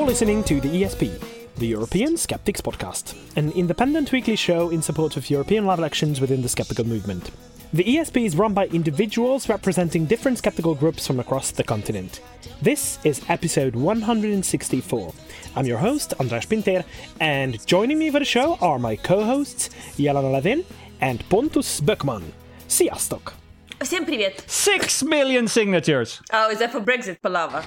You're listening to the ESP, the European Skeptics Podcast, an independent weekly show in support of European live elections within the skeptical movement. The ESP is run by individuals representing different skeptical groups from across the continent. This is episode 164. I'm your host, Andras Pinter, and joining me for the show are my co hosts, Jelena Levin and Pontus Böckman. Sziasztok! Всем привет. Six million signatures. Oh, is that for Brexit palaver?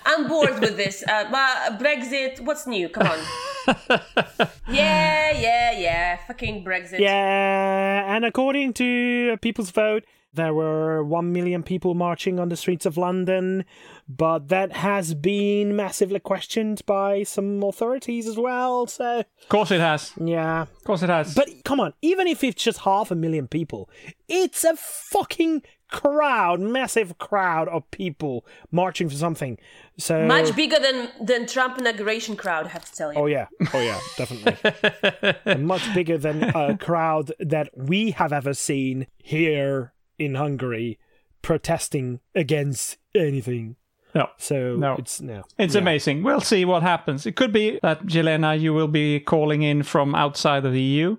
I'm bored with this. Uh, but Brexit, what's new? Come on. yeah, yeah, yeah. Fucking Brexit. Yeah, and according to People's Vote, there were 1 million people marching on the streets of London, but that has been massively questioned by some authorities as well, so Of course it has. yeah. Of course it has. But come on, even if it's just half a million people, it's a fucking crowd, massive crowd of people marching for something. So Much bigger than than Trump inauguration crowd, I have to tell you. Oh yeah, oh yeah, definitely. much bigger than a crowd that we have ever seen here in Hungary protesting against anything. No. So No. it's no. It's Yeah. amazing. We'll see what happens. It could be that, Jelena, you will be calling in from outside of the EU,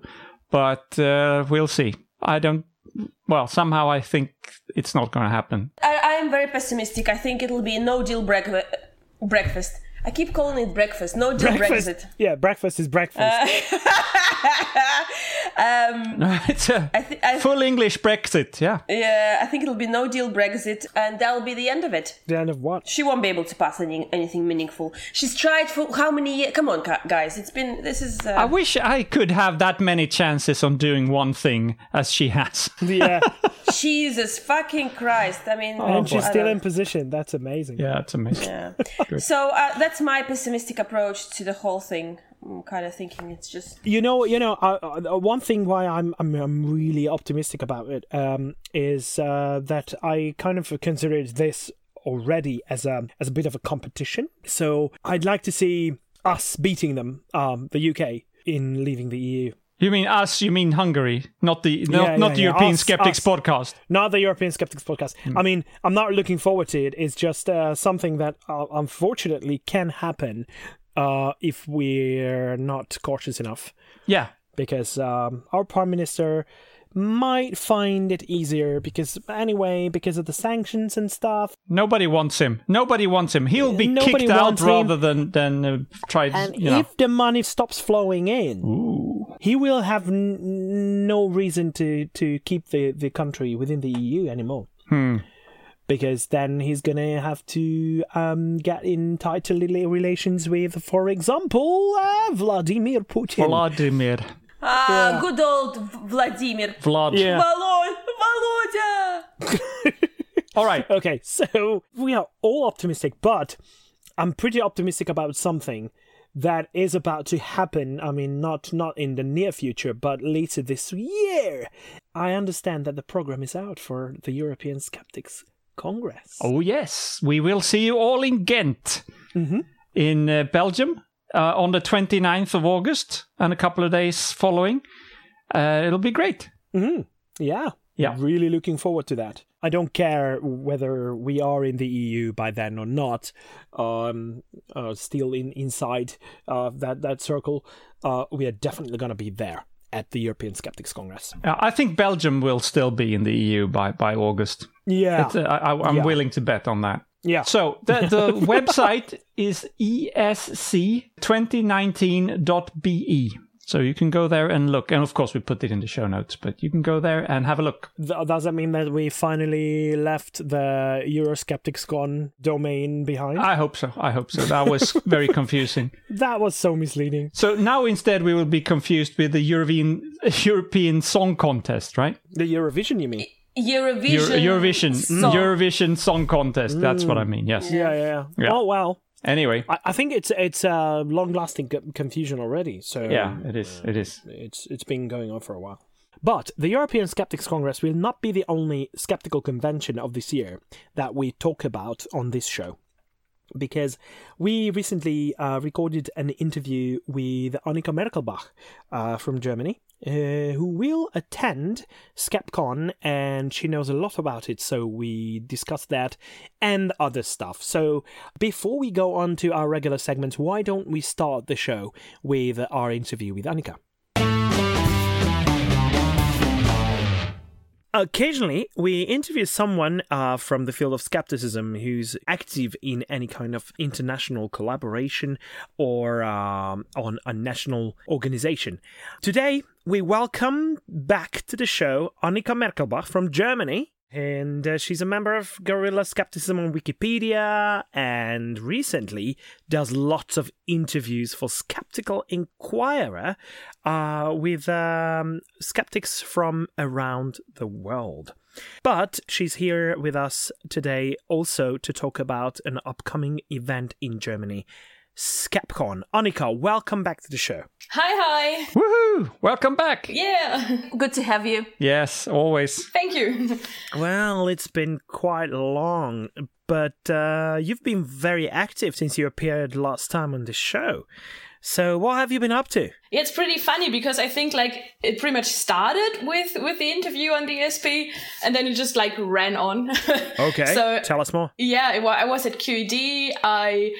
but uh, we'll see. I don't. Well, somehow I think it's not going to happen. I, I am very pessimistic. I think it'll be no deal break- breakfast. I keep calling it breakfast. No deal Breakfast. Brexit. Yeah, breakfast is breakfast. um, it's a I thi- I- full English Brexit. Yeah. yeah, I think it'll be no deal Brexit, and that'll be the end of it. the end of what? She won't be able to pass any, anything meaningful. She's tried for how many years? Come on, guys. It's been. This is. Uh, I wish I could have that many chances on doing one thing as she has. Yeah, Jesus fucking Christ. I mean. and she's still in position. That's amazing. yeah, it's amazing. Yeah. so uh, that's my pessimistic approach to the whole thing. I'm kind of thinking it's just. You know, you know, uh, uh, one thing why I'm I'm, I'm really optimistic about it um, is uh, that I kind of considered this already as a as a bit of a competition. So I'd like to see us beating them, um, the UK, in leaving the EU. You mean us? You mean Hungary? Not the not, Yeah, not yeah, the yeah. European Us- Skeptics us. podcast. Not the European Skeptics podcast. I mean, I'm not looking forward to it. It's just uh, something that uh, unfortunately can happen uh, if we're not cautious enough. Yeah. because um, our prime minister might find it easier because anyway because of the sanctions and stuff Nobody wants him. Nobody wants him. He'll be Nobody kicked out him. rather than than uh, try. and You know. if the money stops flowing in he will have n- no reason to to keep the the country within the EU anymore Hmm. because then he's gonna have to um, get in tighter relations with, for example, uh, Vladimir Putin. Vladimir. Ah, yeah. Good old Vladimir. Vlad. Yeah. Volodya! all right. Okay, so we are all optimistic, but I'm pretty optimistic about something that is about to happen. I mean, not not in the near future, but later this year. I understand that the program is out for the European Skeptics Congress. Oh yes, we will see you all in Ghent, mm-hmm. in uh, Belgium, uh, on the 29th of August, and a couple of days following. Uh, it'll be great. hmm Yeah. Yeah. Really looking forward to that. I don't care whether we are in the EU by then or not. Um, uh, still in inside uh, that that circle, uh, we are definitely going to be there at the European Skeptics Congress. Uh, I think Belgium will still be in the EU by by August. Yeah, uh, I, I- I'm Yeah. willing to bet on that. Yeah. So the, the website is E esc2019.be. So you can go there and look. And of course, we put it in the show notes, but you can go there and have a look. Th- does that mean that we finally left the Euroscepticscon domain behind? I hope so. I hope so. That was very confusing. that was so misleading. So now instead we will be confused with the European European Song Contest, right? The Eurovision, you mean? Eurovision. Euro- Eurovision song. Eurovision Song Contest. That's what I mean. Yes. Yeah, yeah. yeah. Yeah. Oh well. Anyway, I, I think it's it's uh, long-lasting co- confusion already. So yeah, it is. It is. it's it's been going on for a while. But the European Skeptics Congress will not be the only skeptical convention of this year that we talk about on this show. because we recently uh, recorded an interview with Annika Merkelbach uh, from Germany, uh, who will attend SkepKon, and she knows a lot about it. So we discuss that and other stuff. So before we go on to our regular segments, why don't we start the show with our interview with Annika? Occasionally, we interview someone uh, from the field of skepticism who's active in any kind of international collaboration or um, on a national organization. Today, we welcome back to the show Annika Merkelbach from Germany. And uh, she's a member of Guerrilla Skepticism on Wikipedia and recently does lots of interviews for Skeptical Inquirer uh, with um, skeptics from around the world. But she's here with us today also to talk about an upcoming event in Germany, SkepKon. Annika, welcome back to the show. Hi, hi. Woohoo! Welcome back. Yeah. Good to have you. Yes, always. Thank you. Well, it's been quite long, but uh, you've been very active since you appeared last time on the show. So, what have you been up to? It's pretty funny because I think like it pretty much started with with the interview on the ESP and then it just like ran on. Okay, So tell us more. yeah, it I was at QED. I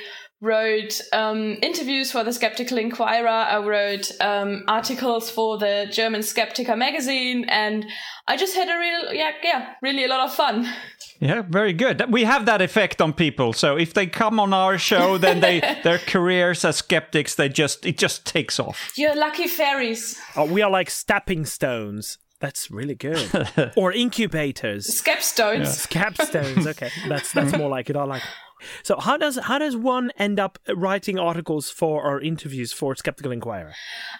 wrote um, interviews for the Skeptical Inquirer. I wrote um, articles for the German Skeptiker magazine, and I just had a real yeah yeah really a lot of fun. Yeah, very good. We have that effect on people. So if they come on our show, then they their careers as skeptics, they just it just takes off. You're lucky fairies, Oh, we are like stepping stones. That's really good. or incubators. Skepstones. Capstones. Okay, that's that's more like it. I like. It. So how does how does one end up writing articles for or interviews for Skeptical Inquirer?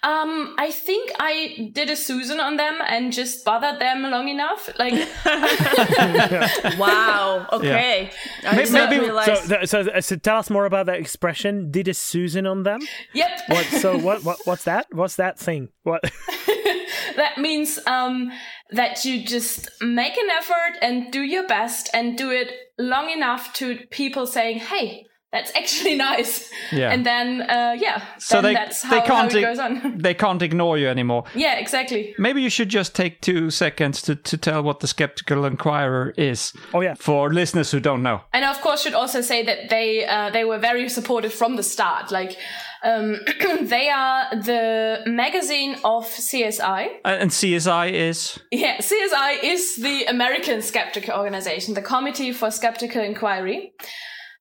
Um, I think I did a Susan on them and just bothered them long enough. Like, Wow. Okay. I Maybe- did not maybe- So, so, so tell us more about that expression. Did a Susan on them? yep, What? So what? What? What's that? What's that thing? What? that means um, that you just make an effort and do your best and do it long enough to people saying, "Hey, that's actually nice." Yeah. And then, uh, yeah, So then they that's they how, how can't it goes on. they can't ignore you anymore. yeah, exactly. Maybe you should just take two seconds to, to tell what the Skeptical Inquirer is. Oh, yeah. For listeners who don't know. And of course, should also say that they uh, they were very supportive from the start. Like, um, they are the magazine of CSI. Uh, And CSI is Yeah, CSI is the American Skeptical organization, the Committee for Skeptical Inquiry.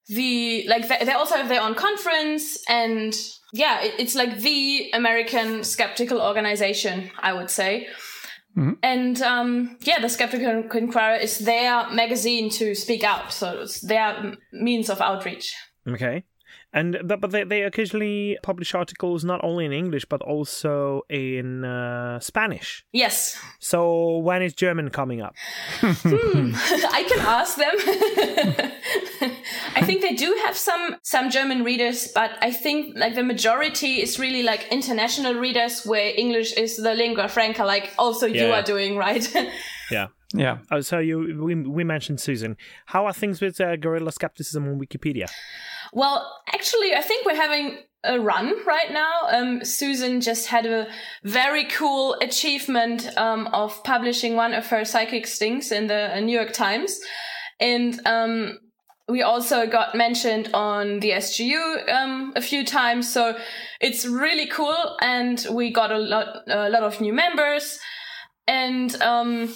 The like they, they also have their own conference, and yeah, it, it's like the American skeptical organization, I would say. And um, yeah, the Skeptical Inquirer is their magazine to speak out, so it's their means of outreach. Okay. And but, but they, they occasionally publish articles not only in English but also in uh, Spanish. Yes, So when is German coming up? I can ask them. I think they do have some some German readers, but I think like the majority is really like international readers, where English is the lingua franca, like also you Yeah. are doing, right? Yeah. yeah. Oh, so you we, we mentioned Susan. How are things with uh, guerrilla skepticism on Wikipedia? Well, actually, I think we're having a run right now. Um, Susan just had a very cool achievement um, of publishing one of her psychic stings in the uh, New York Times, and um, we also got mentioned on the SGU um, a few times. So it's really cool, and we got a lot a lot of new members. And um,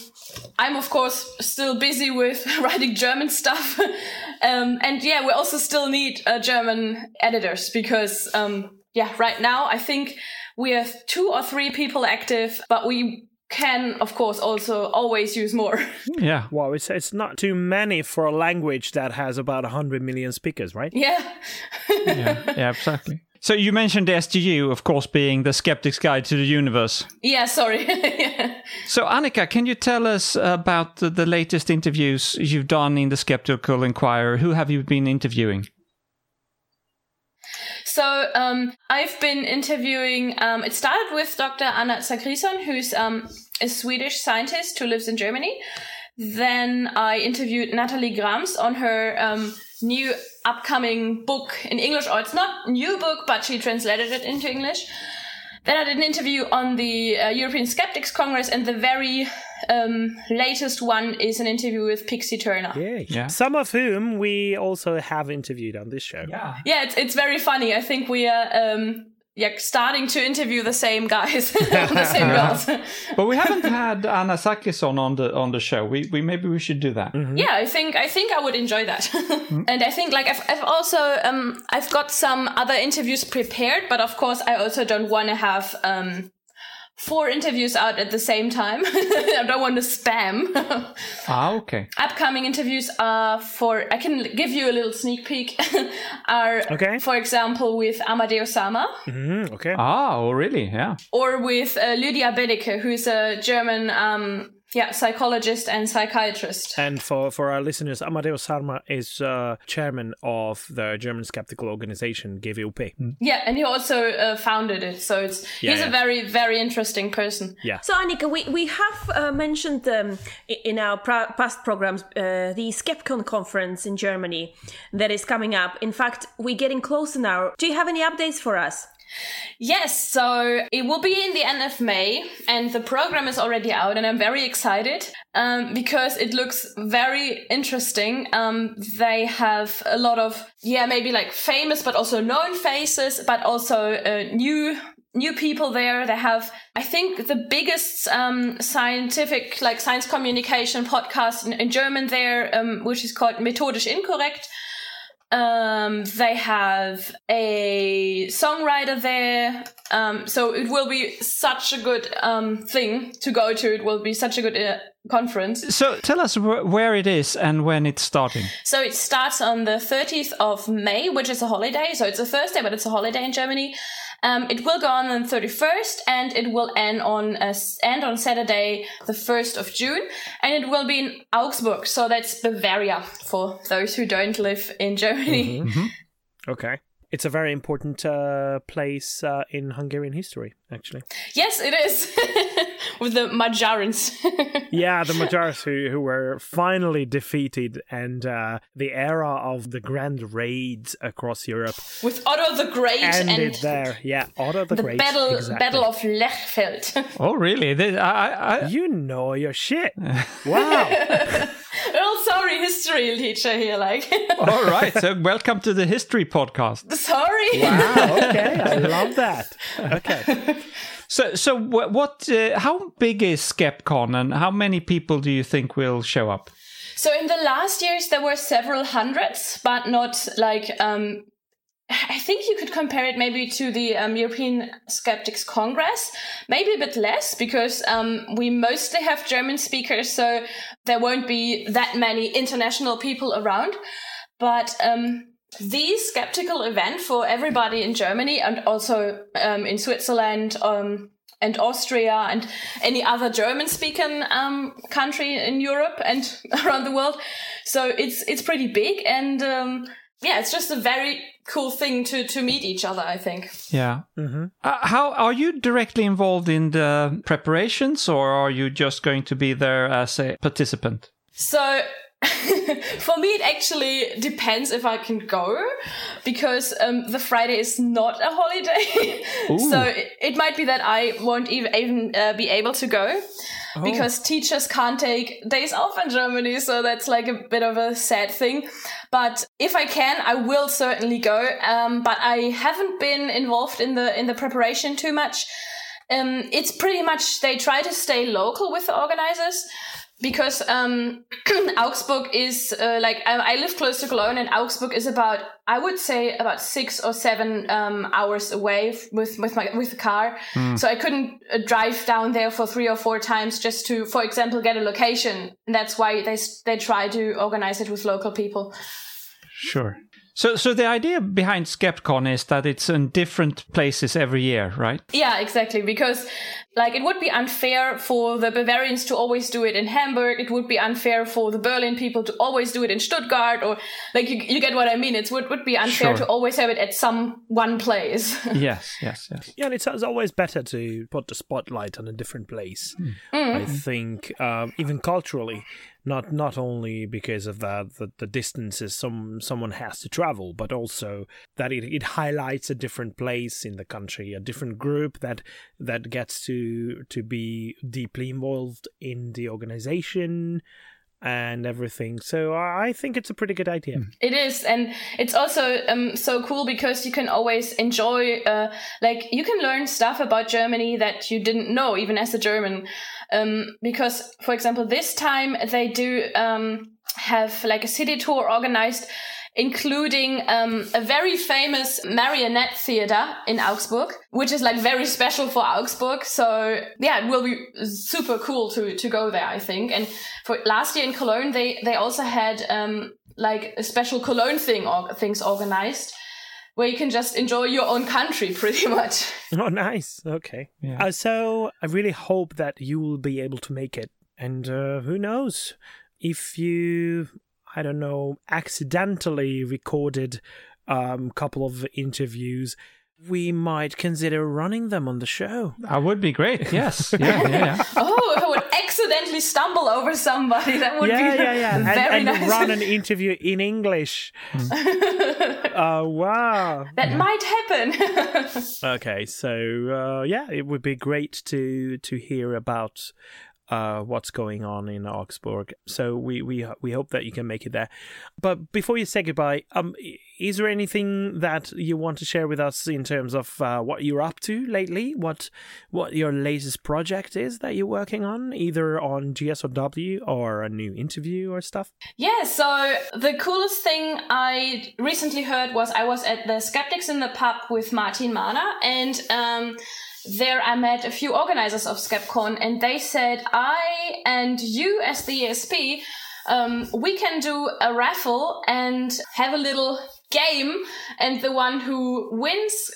I'm of course still busy with writing German stuff, um, and yeah, we also still need uh, German editors because um, yeah, right now I think we have two or three people active, but we can of course also always use more. Yeah. Well, it's it's not too many for a language that has about hundred million speakers, right? yeah. Yeah. Yeah, exactly. So you mentioned the SGU, of course, being the Skeptic's Guide to the Universe. Yeah, sorry. Yeah. So, Annika, can you tell us about the, the latest interviews you've done in the Skeptical Inquirer? Who have you been interviewing? So um, I've been interviewing. Um, it started with Dr. Anna Zachrisson, who's um, a Swedish scientist who lives in Germany. Then I interviewed Natalie Grams on her um, new upcoming book in English, or it's not new book, but she translated it into English. Then I did an interview on the uh, European Skeptics Congress, and the very um, latest one is an interview with Pixie Turner. Yeah. Yeah. Some of whom we also have interviewed on this show. Yeah. Yeah, it's, it's very funny. I think we are um, yeah starting to interview the same guys, the same girls. But we haven't had Anna Zachrisson on the on the show. We, we maybe we should do that. yeah, I think I think I would enjoy that. and I think like I've, I've also um, I've got some other interviews prepared, but of course I also don't want to have um, four interviews out at the same time. I don't want to spam. Ah, okay. Upcoming interviews are for I can give you a little sneak peek. are Okay. for example with Amardeo Sarma. Mhm, okay. Ah, oh really? Yeah. or with uh, Lydia Benecke, who's a German um, yeah psychologist and psychiatrist. And for, for our listeners, Amardeo Sarma is uh, chairman of the German skeptical organization GWUP. Yeah, and he also uh, founded it, so it's Yeah, he's yeah. a very very interesting person. Yeah. So, Annika, we, we have uh, mentioned um, in our pra- past programs uh, the SkepKon conference in Germany that is coming up. In fact, we're getting closer now. Do you have any updates for us? Yes, so it will be in the end of May, and the program is already out, and I'm very excited um, because it looks very interesting. Um, they have a lot of yeah, maybe like famous but also known faces, but also uh, new new people there. They have, I think, the biggest um, scientific like science communication podcast in, in German there, um, which is called Methodisch Inkorrekt. Um, they have a songwriter there. Um, so it will be such a good um, thing to go to. It will be such a good uh, conference. So tell us wh- where it is and when it's starting. So it starts on the 30th of May, which is a holiday. So it's a Thursday, but it's a holiday in Germany. Um, it will go on on the 31st and it will end on uh, end on Saturday, the 1st of June. And it will be in Augsburg. So that's Bavaria for those who don't live in Germany. Okay. It's a very important uh, place uh, in Hungarian history, actually. Yes, it is. With the Magyarans. Yeah, the Magyars who, who were finally defeated, and uh, the era of the grand raids across Europe With Otto the Great ended and there. Yeah, Otto the, the Great. battle exactly. battle of Lechfeld. Oh, really? They- I, I, I, You know your shit. Wow. oh, sorry, history teacher here. Like, all right. So welcome to the history podcast. sorry. wow. Okay, I love that. Okay. So, so wh- what? Uh, how big is SkepKon, and how many people do you think will show up? So in the last years, there were several hundreds, but not like. Um, I think you could compare it maybe to the um, European Skeptics Congress, maybe a bit less because um, we mostly have German speakers, so there won't be that many international people around. But um, the skeptical event for everybody in Germany and also um, in Switzerland um, and Austria and any other German speaking um, country in Europe and around the world. So it's it's pretty big and um, yeah, it's just a very cool thing to to meet each other. I think. Yeah. Uh, how are you directly involved in the preparations, or are you just going to be there as a participant? So for me, it actually depends if I can go because um, the Friday is not a holiday. so it, it might be that I won't even, even uh, be able to go because teachers can't take days off in Germany. So that's like a bit of a sad thing. But if I can, I will certainly go. Um, but I haven't been involved in the in the preparation too much. Um, it's pretty much they try to stay local with the organizers because um, Augsburg is uh, like I, I live close to Cologne, and Augsburg is about I would say about six or seven um, hours away f- with with my with the car. So I couldn't uh, drive down there for three or four times just to, for example, get a location. And that's why they they try to organize it with local people. Sure. So, so the idea behind SkepKon is that it's in different places every year, right? Yeah, exactly. Because like it would be unfair for the Bavarians to always do it in Hamburg. It would be unfair for the Berlin people to always do it in Stuttgart, or like you, you get what I mean. It would would be unfair Sure. to always have it at some one place. yes, yes, yes. Yeah, and it's, it's always better to put the spotlight on a different place. I think, um, even culturally, not not only because of that the, the distances some someone has to travel, but also that it, it highlights a different place in the country, a different group that that gets to to be deeply involved in the organization and everything. So I think it's a pretty good idea. It is, and it's also um, so cool because you can always enjoy, uh, like you can learn stuff about Germany that you didn't know, even as a German. Um, because, for example, this time they do um, have like a city tour organized, including um, a very famous marionette theater in Augsburg, which is like very special for Augsburg. So yeah, it will be super cool to to go there, I think. And for last year in Cologne, they they also had um, like a special Cologne thing or things organized where you can just enjoy your own country pretty much. Oh, nice. Okay. Yeah. Uh, so I really hope that you will be able to make it. And uh, who knows if you, I don't know, accidentally recorded a um, couple of interviews, we might consider running them on the show. That would be great. Yes. Yeah, yeah, yeah. oh, if I would accidentally stumble over somebody, that would yeah, be yeah, yeah. And, very and nice. run an interview in English. Oh, wow. that might happen. Okay, so uh, yeah, it would be great to to hear about uh, what's going on in Augsburg. So we we we hope that you can make it there. But before you say goodbye, um, is there anything that you want to share with us in terms of uh, what you're up to lately? What what your latest project is that you're working on, either on GSOW or a new interview or stuff? Yeah, so the coolest thing I recently heard was I was at the Skeptics in the Pub with Martin Mahner, and um, there I met a few organizers of SkepKon, and they said, I and you, as the ESP, um, we can do a raffle and have a little game, and the one who wins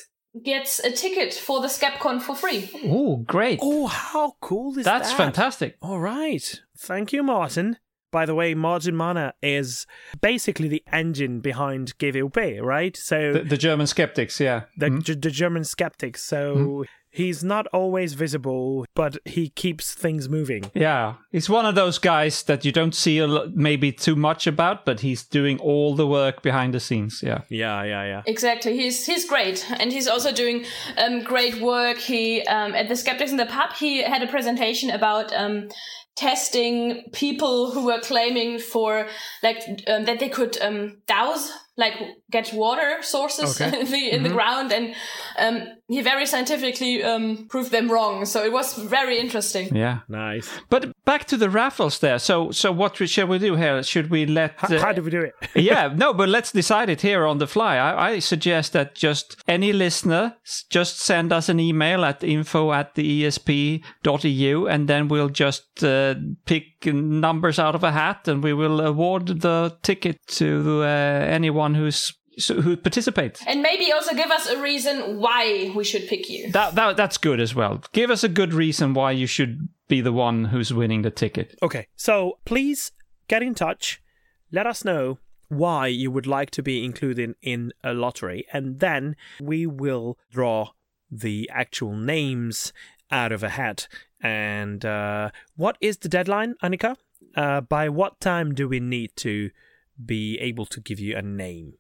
gets a ticket for the SkepKon for free. Oh, great. Oh, how cool is That's that? fantastic. All right. Thank you, Martin. By the way, Martin Mahner is basically the engine behind GWUP, right? So The, the German skeptics, yeah. the, G- the German skeptics. So he's not always visible, but he keeps things moving. Yeah, he's one of those guys that you don't see a lo- maybe too much about, but he's doing all the work behind the scenes. Yeah. Yeah, yeah, yeah. Exactly, he's he's great, and he's also doing um, great work. He um, at the Skeptics in the Pub, he had a presentation about um, testing people who were claiming for like um, that they could um, douse like get water sources Okay. in the in the ground, and um, he very scientifically um, proved them wrong. So it was very interesting. Yeah. Nice. But back to the raffles there. So, so what we, shall we do here? Should we let? Uh, how do we do it? yeah, no, but let's decide it here on the fly. I, I suggest that just any listener just send us an email at info at the esp.eu and then we'll just uh, pick numbers out of a hat and we will award the ticket to uh, anyone who's so- who participates. And maybe also give us a reason why we should pick you. That, that that's good as well. Give us a good reason why you should be the one who's winning the ticket. Okay, so please get in touch. Let us know why you would like to be included in a lottery, and then we will draw the actual names out of a hat. And uh, what is the deadline, Annika? Uh, by what time do we need to be able to give you a name?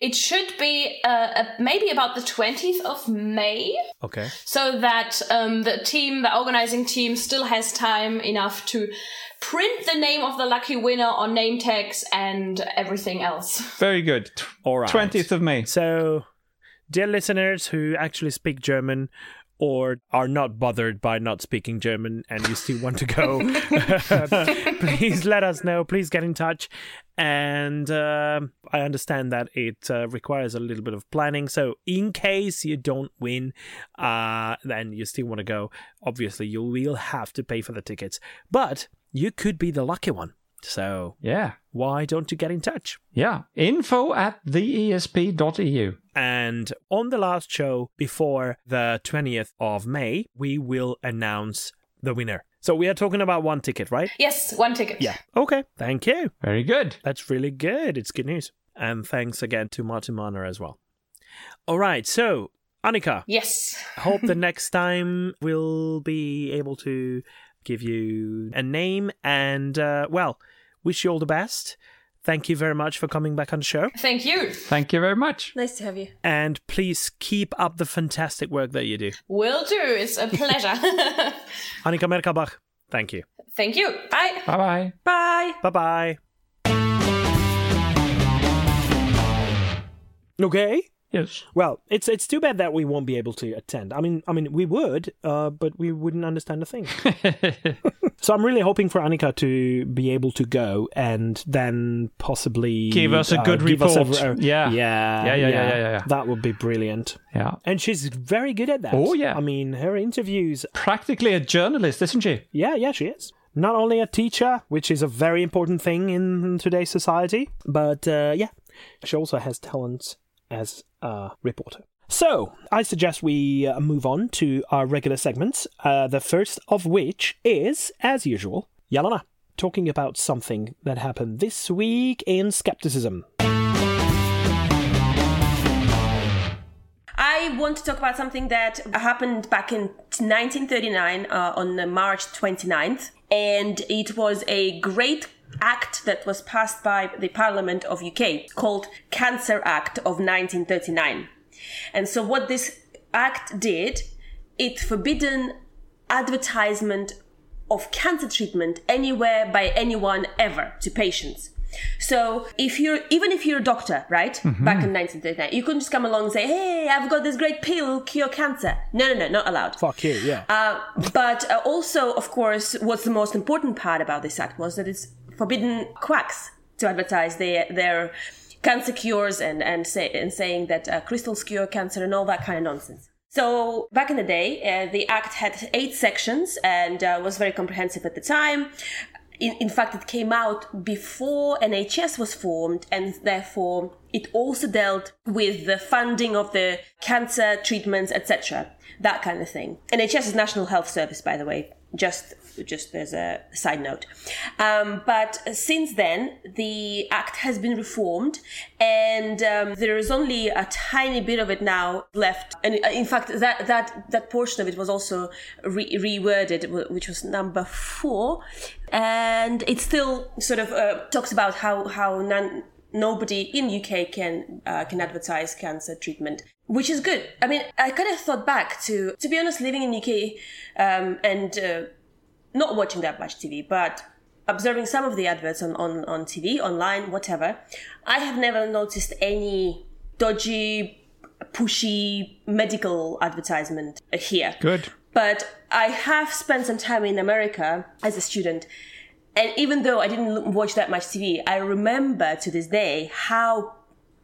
It should be uh, uh, maybe about the 20th of May. Okay. so that um, the team, the organizing team, still has time enough to print the name of the lucky winner on name tags and everything else. Very good. All right. 20th of May. So, dear listeners who actually speak German or are not bothered by not speaking German and you still want to go, please let us know. Please get in touch. And um I understand that it uh, requires a little bit of planning. So, in case you don't win, uh, then you still want to go, obviously, you will have to pay for the tickets. But you could be the lucky one. So Yeah. why don't you get in touch? Yeah. Info at theesp.eu. And on the last show before the 20th of May, we will announce the winner. So we are talking about one ticket, right? Yes, one ticket. Yeah. Okay. Thank you. Very good. That's really good. It's good news. And thanks again to Martin Mahner as well. All right. So, Annika, Yes. hope the next time we'll be able to give you a name and, uh, well, wish you all the best. Thank you very much for coming back on the show. Thank you. Thank you very much. Nice to have you. And please keep up the fantastic work that you do. Will do. It's a pleasure. Annika Merkelbach, thank you. Thank you. Bye. Bye bye. Bye. Bye bye. Okay. Yes. Well, it's it's too bad that we won't be able to attend. I mean, I mean, we would, uh, but we wouldn't understand a thing. so I'm really hoping for Annika to be able to go and then possibly Give us a uh, good us a- report. Yeah. yeah, Yeah, yeah, yeah, yeah, yeah, yeah. That would be brilliant. Yeah. And she's very good at that. Oh, yeah. I mean, her interviews. Practically a journalist, isn't she? Yeah, yeah, she is. Not only a teacher, which is a very important thing in today's society, but uh, yeah, she also has talents as a reporter. So, I suggest we uh, move on to our regular segments, uh, the first of which is, as usual, Jelena, talking about something that happened this week in skepticism. I want to talk about something that happened back in 1939 uh, on uh, March 29th, and it was a great act that was passed by the Parliament of UK called Cancer Act of 1939. And so what this act did, it forbidden advertisement of cancer treatment anywhere by anyone ever to patients. So if you're even if you're a doctor, right, back in 1939, you couldn't just come along and say, "Hey, I've got this great pill cure cancer." No, no, no, not allowed. Fuck you, yeah. Uh, but uh, also, of course, what's the most important part about this act was that it's forbidden quacks to advertise their their cancer cures and and say and saying that uh, crystals cure cancer and all that kind of nonsense. So back in the day, uh, the act had eight sections and uh, was very comprehensive at the time. In, in fact, it came out before NHS was formed, and therefore it also dealt with the funding of the cancer treatments, etc. That kind of thing. NHS is National Health Service, by the way. Just, just as a side note. Um, but since then, the act has been reformed, and um, there is only a tiny bit of it now left. And uh, in fact, that that that portion of it was also re- reworded, which was number four, and it still sort of uh, talks about how how nobody in UK can uh, can advertise cancer treatment, which is good. I mean, I kind of thought back to to be honest, living in UK um, and uh, not watching that much TV, but observing some of the adverts on, on, on TV, online, whatever. I have never noticed any dodgy, pushy medical advertisement here. Good. But I have spent some time in America as a student. And even though I didn't watch that much TV, I remember to this day how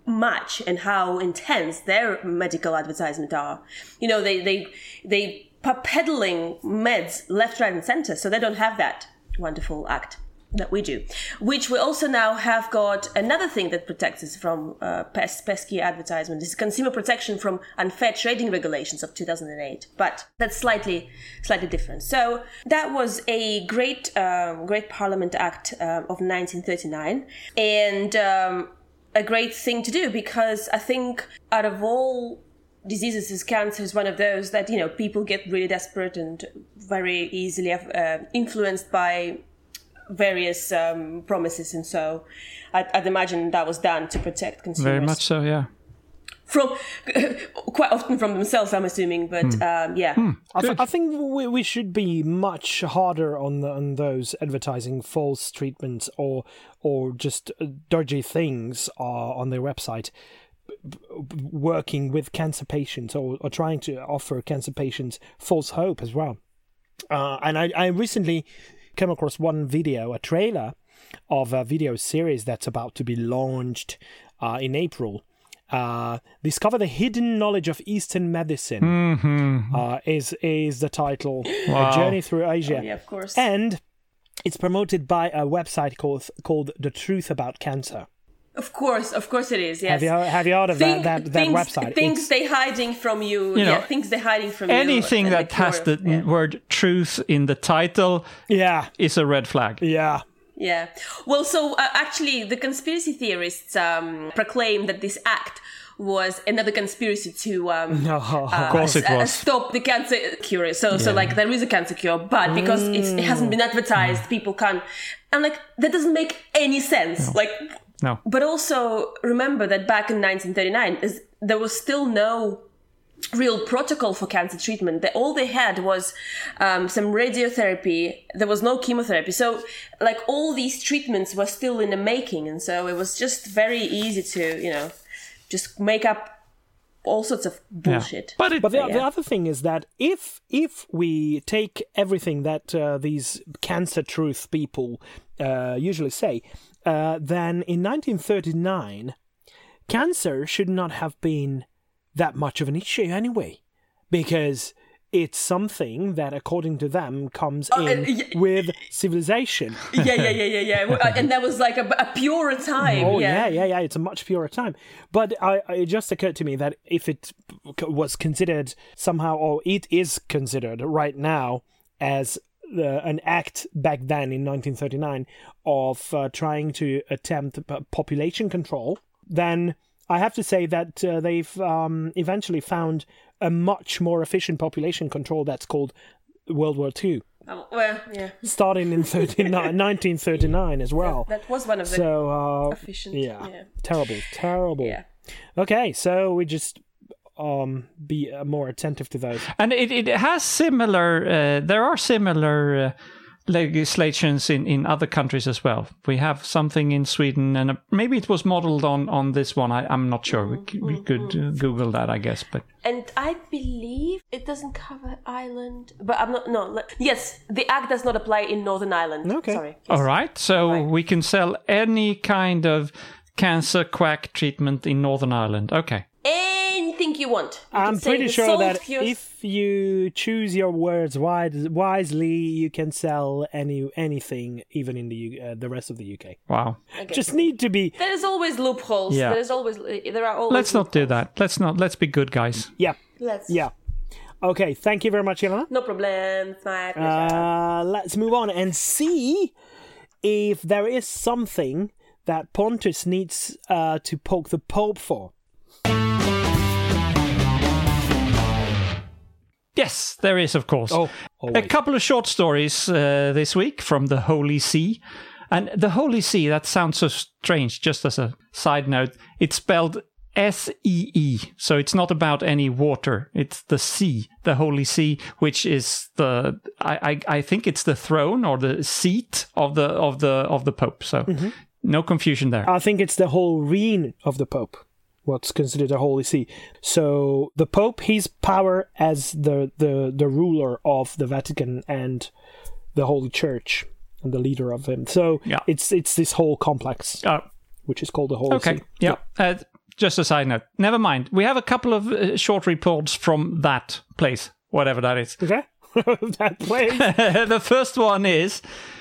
much and how intense their medical advertisement are. You know, they they they peddling meds left, right, and center, so they don't have that wonderful act that we do. Which we also now have got another thing that protects us from uh, pes- pesky advertisement. This is consumer protection from unfair trading regulations of 2008, but that's slightly slightly different. So that was a great um, great Parliament Act um, of 1939, and. Um, a great thing to do because I think out of all diseases, cancer is one of those that you know people get really desperate and very easily uh, influenced by various um, promises, and so I'd, I'd imagine that was done to protect consumers Very much so, yeah. from quite often from themselves. I'm assuming, but um, yeah. I, th- I think we, we should be much harder on the, on those advertising false treatments or or just uh, dodgy things uh, on their website. B- b- Working with cancer patients or, or trying to offer cancer patients false hope as well. Uh, and I, I recently came across one video, a trailer of a video series that's about to be launched uh, in April. Uh, Discover the hidden knowledge of Eastern medicine Mm-hmm. uh, is is the title. Wow. A journey through Asia. Yeah, of course. And It's promoted by a website called called The Truth About Cancer. Of course, of course it is. Yes. Have you have you heard of Think- that that, that things, website? Things It's- they hiding from you. You know, yeah, things they hiding from you. Anything and that has the yeah. word truth in the title yeah, is a red flag. yeah. Yeah. Well, so uh, actually, the conspiracy theorists um, proclaim that this act was another conspiracy to um, Of course it uh, was. stop the cancer cure. So, so like there is a cancer cure, but because it's, it hasn't been advertised, people can't. And like that doesn't make any sense. Like, No. but also remember that back in 1939, is, there was still no real protocol for cancer treatment. That all they had was um, some radiotherapy. There was no chemotherapy. So, like all these treatments were still in the making, and so it was just very easy to, you know, just make up all sorts of Yeah. bullshit. But it, But the, the other thing is that if if we take everything that uh, these cancer truth people uh, usually say, uh, then in 1939, cancer should not have been that much of an issue anyway, because it's something that, according to them, comes in uh, y- with civilization. yeah, yeah, yeah, yeah, yeah. Uh, And that was like a, a purer time. Oh yeah. yeah, yeah, yeah. It's a much purer time. But I, it just occurred to me that if it was considered somehow, or it is considered right now as uh, an act back then in 1939 of uh, trying to attempt population control, then I have to say that uh, they've um, eventually found a much more efficient population control that's called World War II, Oh, well, yeah. starting in 39, 1939 as well. That was one of the So uh, efficient. yeah. yeah. terrible, terrible. Yeah. Okay, so we just um be uh, more attentive to those. and it, it has similar uh, there are similar uh, legislations in, in other countries as well we have something in sweden and uh, maybe it was modeled on on this one I, i'm not sure we, we could uh, google that i guess but And I believe it doesn't cover Ireland, but I'm not. No, le- yes, the act does not apply in Northern Ireland. Okay. Sorry. all right so we can sell any kind of cancer quack treatment in northern ireland okay Anything you want. You I'm pretty sure that cures- if you choose your words wise, wisely, you can sell any anything, even in the uh, the rest of the UK. wow Just need to be There's always loopholes. Yeah. There's always there are always. let's not do that let's not let's be good guys yeah, Let's. yeah. Okay, thank you very much, Ilona. No problem. It's my pleasure. Uh, let's move on and see if there is something that Pontus needs uh, to poke the Pope for. Yes there is of course Oh, a couple of short stories uh, this week from the Holy See. And the Holy See, that sounds so strange, just as a side note. It's spelled S E E. So it's not about any water. It's the sea, the Holy See, which is the I, I, I think it's the throne or the seat of the of the of the Pope. So no confusion there. I think it's the whole reign of the Pope, what's considered a Holy See. So the Pope, his power as the, the, the ruler of the Vatican and the Holy Church and the leader of him. So Yeah. it's it's this whole complex, Uh, which is called the Holy Okay. See. Yeah. Uh, just a side note. Never mind. We have a couple of uh, short reports from that place, whatever that is. Okay? that place. the first one is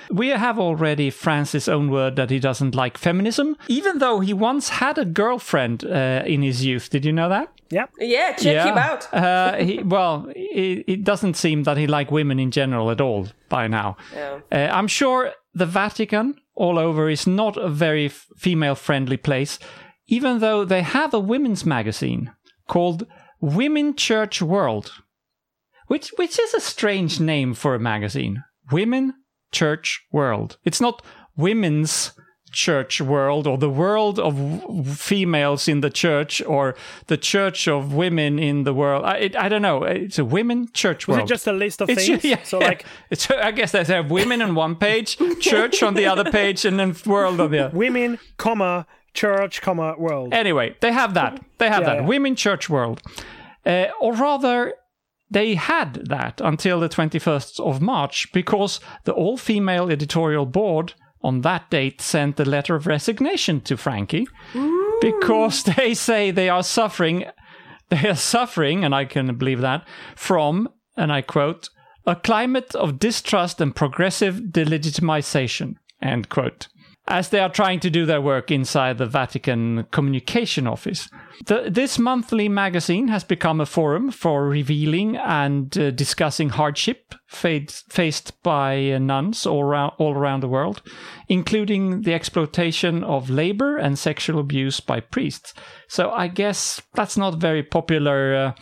we have already Francis' own word that he doesn't like feminism, even though he once had a girlfriend uh, in his youth. Did you know that? yeah. yeah, check him out. uh, he, well, it, it doesn't seem that he liked women in general at all by now. Yeah. Uh, I'm sure the Vatican all over is not a very female friendly place, even though they have a women's magazine called Women Church World, which which is a strange name for a magazine. Women Church World. It's not women's church world or the world of w- females in the church or the church of women in the world. I, it, I don't know. It's a women church world. it just a list of It's things? yeah, so yeah. like it's I guess they have women on one page, church on the other page, and then world on the other. women, comma, church, comma, world. Anyway, they have that. They have Yeah, that. Women church world, uh, or rather, they had that until the twenty first of March because the all female editorial board on that date sent a letter of resignation to Frankie because they say they are suffering. They are suffering, and I can believe that from, and I quote, a climate of distrust and progressive delegitimization, end quote. As they are trying to do their work inside the Vatican Communication Office. The, this monthly magazine has become a forum for revealing and uh, discussing hardship faced, faced by uh, nuns all around, all around the world, including the exploitation of labor and sexual abuse by priests. So I guess that's not very popular. Uh,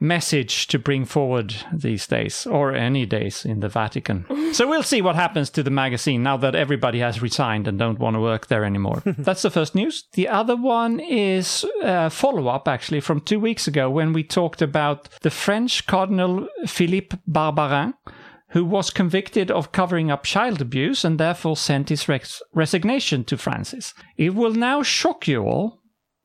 message to bring forward these days, or any days in the Vatican. so we'll see what happens to the magazine now that everybody has resigned and don't want to work there anymore. That's the first news. The other one is a follow up, actually, from two weeks ago when we talked about the French Cardinal Philippe Barbarin. Who was convicted of covering up child abuse and therefore sent his res- resignation to Francis. It will now shock you all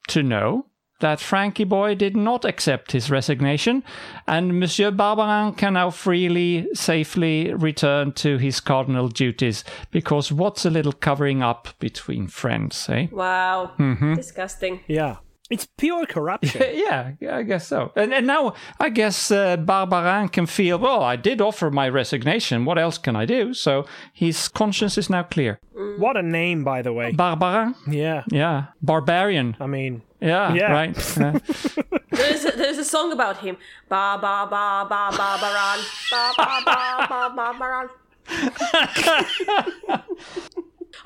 to know that Frankie Boy did not accept his resignation, and Monsieur Barbarin can now freely, safely return to his cardinal duties. Because what's a little covering up between friends, eh? Wow. Mm-hmm. Disgusting. Yeah. It's pure corruption. yeah, I guess so. And, and now I guess uh, Barbarin can feel, well, I did offer my resignation. What else can I do? So his conscience is now clear. what a name, by the way. Barbarin? Yeah. Yeah. Barbarian. I mean, Yeah, Yeah. right. Yeah. There's a, there's a song about him. Ba ba ba ba ba baran. Ba ba ba ba ba baran.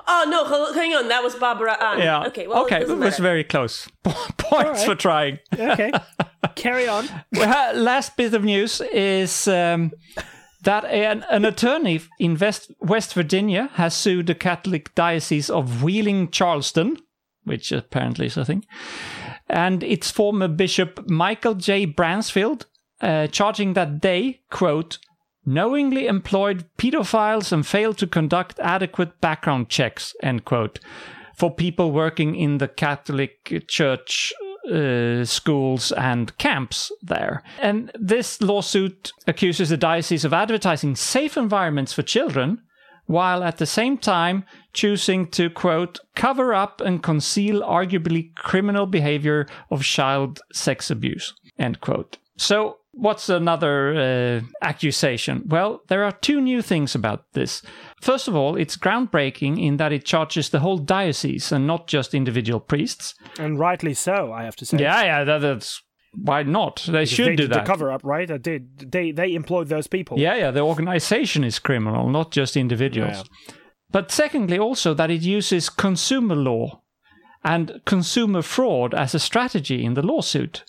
oh no! Hang on, that was Barbara Ann. yeah. Okay. Well, okay, it it was very close. Points for trying. okay. Carry on. Well, last bit of news is um, that an, an attorney in West, West Virginia has sued the Catholic Diocese of Wheeling Charleston, which apparently is a thing, and its former Bishop Michael J. Bransfield, uh, charging that they, quote, knowingly employed pedophiles and failed to conduct adequate background checks, end quote, for people working in the Catholic Church uh, schools and camps there. And this lawsuit accuses the diocese of advertising safe environments for children while at the same time choosing to, quote, cover up and conceal arguably criminal behavior of child sex abuse, end quote. So, what's another uh, accusation? Well, there are two new things about this. First of all, it's groundbreaking in that it charges the whole diocese and not just individual priests. And rightly so, I have to say. Yeah, yeah, that, that's why not? They Because should they do did that. The cover up, right? They did. They they employed those people. Yeah, yeah, the organization is criminal, not just individuals. But secondly, also that it uses consumer law and consumer fraud as a strategy in the lawsuit.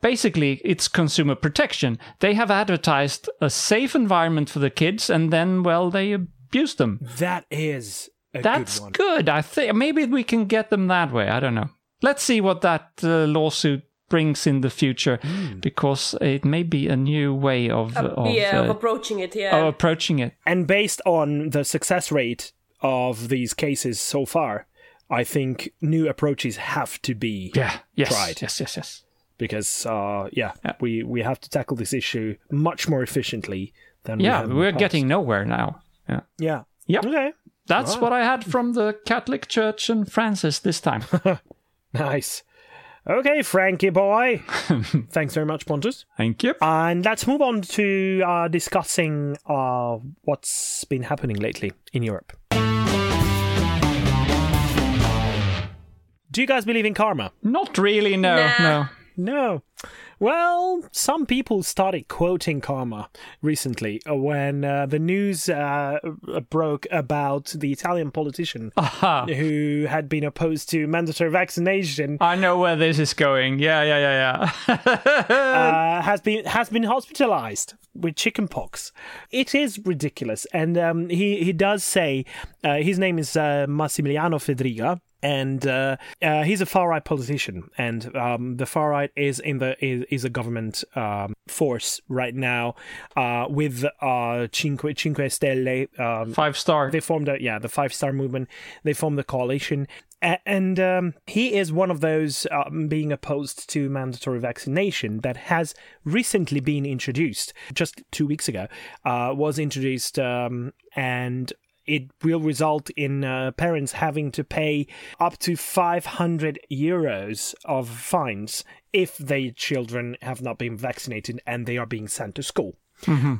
Basically, it's consumer protection. They have advertised a safe environment for the kids and then, well, they abuse them. That is a That's good one. good. I think maybe we can get them that way. I don't know. Let's see what that uh, lawsuit brings in the future because it may be a new way of, of, yeah, of uh, approaching it. Yeah. of approaching it. And based on the success rate of these cases so far, I think new approaches have to be Yeah. Yes. tried. Yes. Yes. Yes. because uh, yeah, Yeah. we we have to tackle this issue much more efficiently than Yeah. have We're getting nowhere now. Yeah. yeah. Yep. Okay, That's Right. what I had from the Catholic Church and Francis this time. nice. Okay, Frankie boy. Thanks very much, Pontus. Thank you. And let's move on to uh, discussing uh, what's been happening lately in Europe. Do you guys believe in karma? Not really. No. Nah. No. No. Well, some people started quoting karma recently uh, when uh, the news uh, broke about the Italian politician Aha. who had been opposed to mandatory vaccination I know where this is going. Yeah. Yeah. Yeah. Yeah. uh, has been has been hospitalized with chickenpox. It is ridiculous, and um, he he does say uh, his name is uh, Massimiliano Fedriga. And uh, uh, he's a far right politician, and um, the far right is in the is, is a government um, force right now uh, with uh, Cinque Cinque Stelle. Um, Five star. they formed a yeah the five star movement they formed a coalition and um, he is one of those um, being opposed to mandatory vaccination that has recently been introduced just two weeks ago uh, was introduced um, and it will result in uh, parents having to pay up to 500 euros of fines if their children have not been vaccinated and they are being sent to school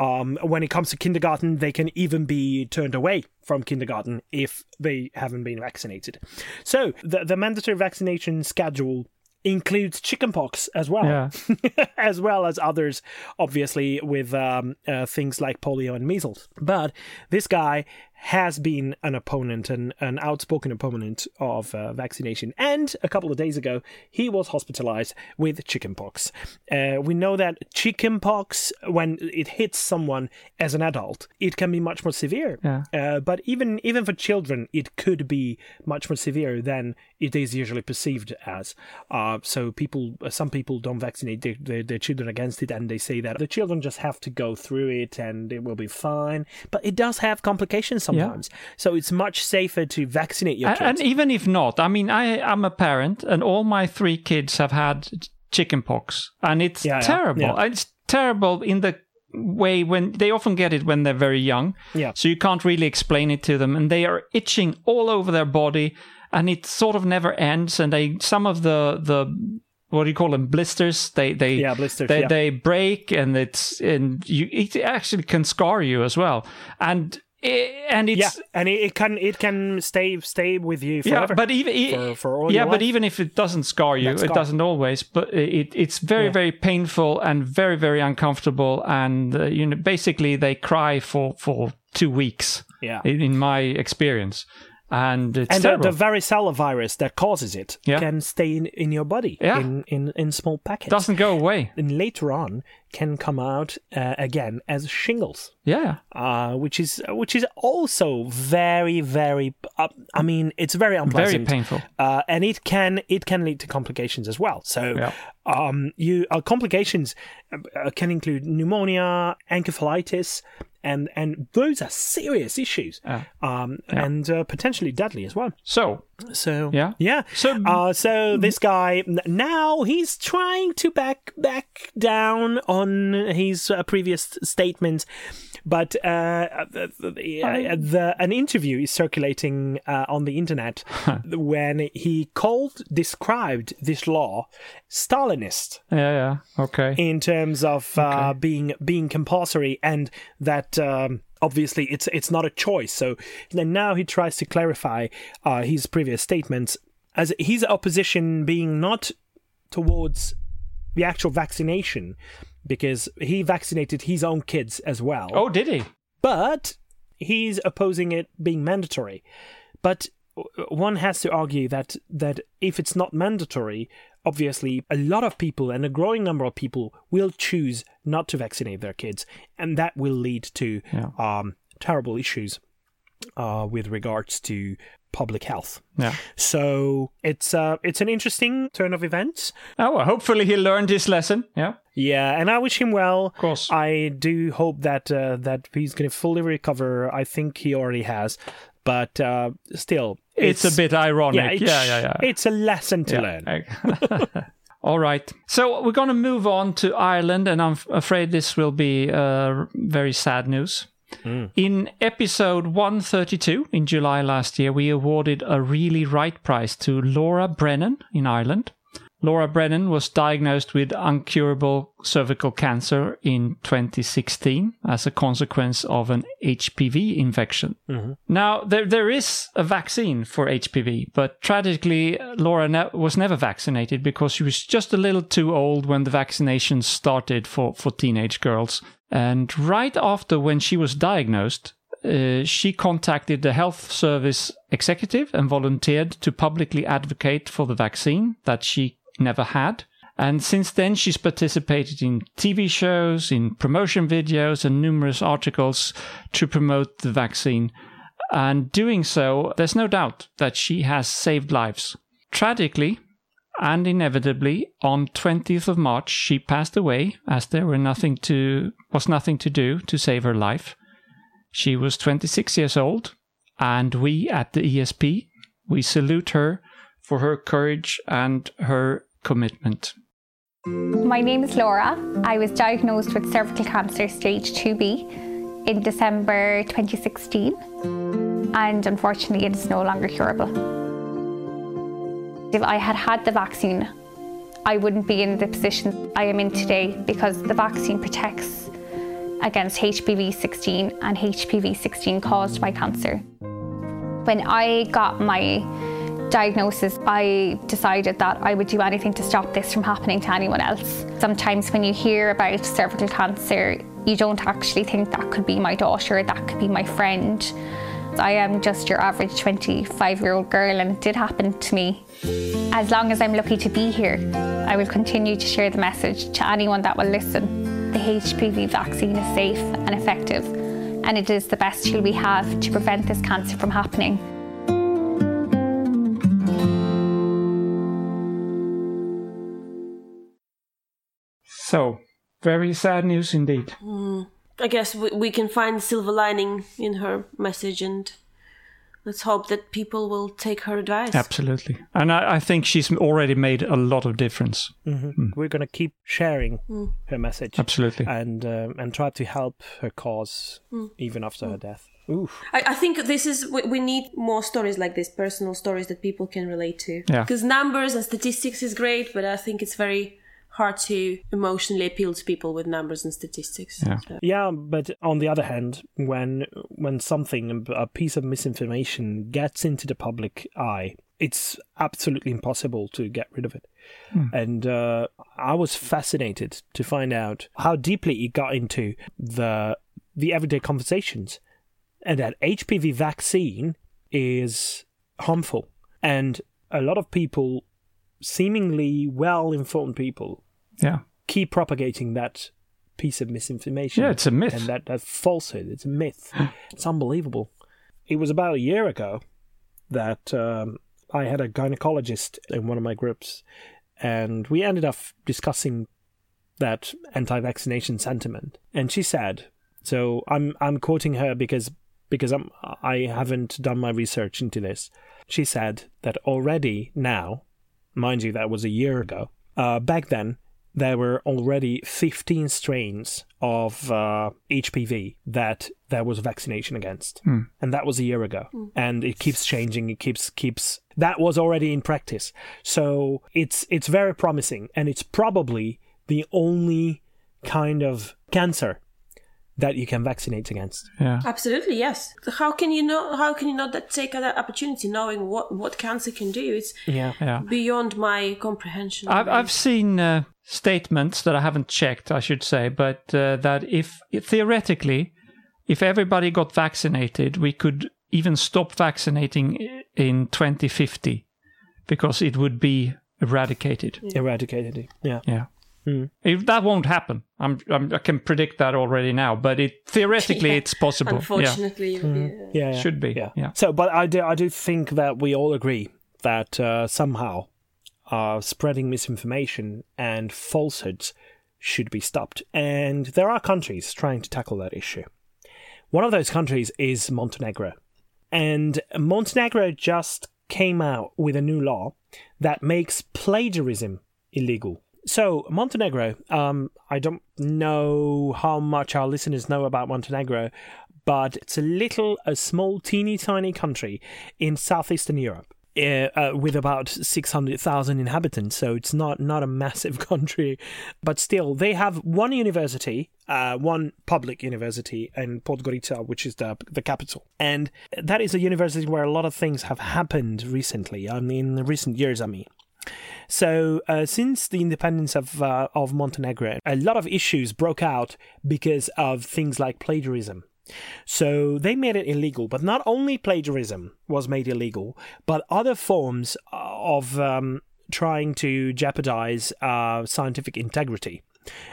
Um, when it comes to kindergarten, they can even be turned away from kindergarten if they haven't been vaccinated. So the, the mandatory vaccination schedule includes chickenpox as well, Yeah. as well as others, obviously with um, uh, things like polio and measles. But this guy has been an opponent, an, an outspoken opponent of uh, vaccination. And a couple of days ago, he was hospitalized with chickenpox. Uh, we know that chickenpox, when it hits someone as an adult, it can be much more severe. Yeah. Uh, but even even for children, it could be much more severe than it is usually perceived as. Uh, so people, some people don't vaccinate their, their, their children against it, and they say that the children just have to go through it and it will be fine. But it does have complications sometimes. So it's much safer to vaccinate your And, kids. and even if not, I mean, I I'm a parent, and all my three kids have had chickenpox, and it's Yeah, yeah, terrible. yeah. It's terrible in the way when they often get it when they're very young. Yeah. So you can't really explain it to them, and they are itching all over their body, and it sort of never ends. And they some of the the what do you call them blisters? They they Yeah, blisters, They yeah. they break, and it's and you it actually can scar you as well, and. And it's yeah, and it, it can it can stay stay with you forever. yeah, but even for- for all yeah, but life. even if it doesn't scar you, it doesn't always. But it it's very Yeah. very painful and very very uncomfortable, and uh, you know basically they cry for for two weeks. Yeah. in, in my experience, and it's and the, terrible. the varicella virus that causes it Yeah. can stay in, in your body Yeah. in, in, in small packets. doesn't go away. and later on can come out uh, again as shingles, Yeah, uh, which is which is also very very. Uh, I mean, it's very unpleasant, very painful. uh, and it can it can lead to complications as well. So, Yeah. um, you uh, complications uh, can include pneumonia, encephalitis, and and those are serious issues, um, and uh, potentially deadly as well. So So Yeah. yeah. So- uh, so this guy now he's trying to back back down on his uh, previous statement, but uh, the, the, uh, the an interview is circulating uh, on the internet when he called described this law Stalinist yeah, yeah, okay. in terms of uh, being being compulsory and that um, obviously it's it's not a choice. So then now he tries to clarify uh, his previous statements as his opposition being not towards the actual vaccination because he vaccinated his own kids as well Oh, did he? but he's opposing it being mandatory. But one has to argue that that if it's not mandatory, obviously a lot of people and a growing number of people will choose not to vaccinate their kids, and that will lead to Yeah. um, terrible issues uh, with regards to public health. Yeah. So it's uh, it's an interesting turn of events. Oh, well, hopefully he learned his lesson. Yeah, Yeah, and I wish him well. Of course. I do hope that uh, that he's going to fully recover. I think he already has, but uh, still, it's, a bit ironic. Yeah, yeah, yeah, yeah. It's a lesson to Yeah. learn. All right. So we're going to move on to Ireland, and I'm f- afraid this will be uh, very sad news. In episode 132 in July last year, we awarded a Really Right Prize to Laura Brennan in Ireland. Laura Brennan was diagnosed with uncurable cervical cancer in 2016 as a consequence of an HPV infection. Now, there, there is a vaccine for HPV, but tragically, Laura ne- was never vaccinated because she was just a little too old when the vaccination started for, for teenage girls. And right after when she was diagnosed, uh, she contacted the health service executive and volunteered to publicly advocate for the vaccine that she never had. And since then, she's participated in TV shows, in promotion videos, and numerous articles to promote the vaccine. And doing so, there's no doubt that she has saved lives. Tragically, and inevitably, on 20th of March, she passed away as there were nothing to was nothing to do to save her life. She was 26 years old, and we at the ESP we salute her for her courage and her commitment. My name is Laura. I was diagnosed with cervical cancer stage 2B in December 2016, and unfortunately, it is no longer curable. If I had had the vaccine, I wouldn't be in the position I am in today because the vaccine protects against HPV 16 and HPV 16 caused by cancer. When I got my diagnosis, I decided that I would do anything to stop this from happening to anyone else. Sometimes, when you hear about cervical cancer, you don't actually think that could be my daughter, that could be my friend. I am just your average 25 year old girl, and it did happen to me. As long as I'm lucky to be here, I will continue to share the message to anyone that will listen. The HPV vaccine is safe and effective, and it is the best tool we have to prevent this cancer from happening. So, very sad news indeed. Hmm. I guess we, we can find silver lining in her message and let's hope that people will take her advice. Absolutely. And I, I think she's already made a lot of difference. Mm-hmm. Hmm. We're going to keep sharing hmm. her message Absolutely. and um, and try to help her cause even after her death. Oof. I, I think this is we, we need more stories like this, personal stories that people can relate to. Yeah. Because numbers and statistics is great, but I think it's very hard to emotionally appeal to people with numbers and statistics. Yeah. So- Yeah, but on the other hand, when when something a piece of misinformation gets into the public eye, it's absolutely impossible to get rid of it. And uh, I was fascinated to find out how deeply it got into the the everyday conversations, and that HPV vaccine is harmful, and a lot of people, seemingly well informed people, Yeah. keep propagating that piece of misinformation. Yeah, it's a myth. And that, that falsehood. It's a myth. it's unbelievable. It was about a year ago that um, I had a gynecologist in one of my groups, and we ended up discussing that anti-vaccination sentiment. And she said, so I'm I'm quoting her because because I'm I haven't done my research into this. She said that already now, mind you, that was a year ago. Uh, back then, there were already 15 strains of uh, HPV that there was vaccination against, and that was a year ago. And it keeps changing. It keeps keeps. That was already in practice, so it's it's very promising, and it's probably the only kind of cancer that you can vaccinate against. Yeah. Absolutely, yes. How can you know? How can you not that take that opportunity, knowing what what cancer can do? It's Yeah. Yeah. beyond my comprehension. I've, I've seen uh, statements that I haven't checked, I should say, but uh, that if theoretically, if everybody got vaccinated, we could even stop vaccinating in 2050 because it would be eradicated. Eradicated Yeah. Yeah. Yeah. If that won't happen, I'm, I'm, I can predict that already now. But it theoretically, Yeah. it's possible. Yeah. Unfortunately, yeah. Yeah, yeah. Should be, Yeah. yeah. So, but I do, I do think that we all agree that uh, somehow uh, spreading misinformation and falsehoods should be stopped. And there are countries trying to tackle that issue. One of those countries is Montenegro. And Montenegro just came out with a new law that makes plagiarism illegal. So, Montenegro, um, I don't know how much our listeners know about Montenegro, but it's a little, a small, teeny tiny country in southeastern Europe. Uh, uh, with about 600,000 inhabitants, so it's not, not a massive country, but still, they have one university, uh, one public university in Podgorica, which is the, the capital. And that is a university where a lot of things have happened recently, I mean, in recent years, I mean. So, uh, since the independence of uh, of Montenegro, a lot of issues broke out because of things like plagiarism. So they made it illegal, but not only plagiarism was made illegal, but other forms of um, trying to jeopardize uh, scientific integrity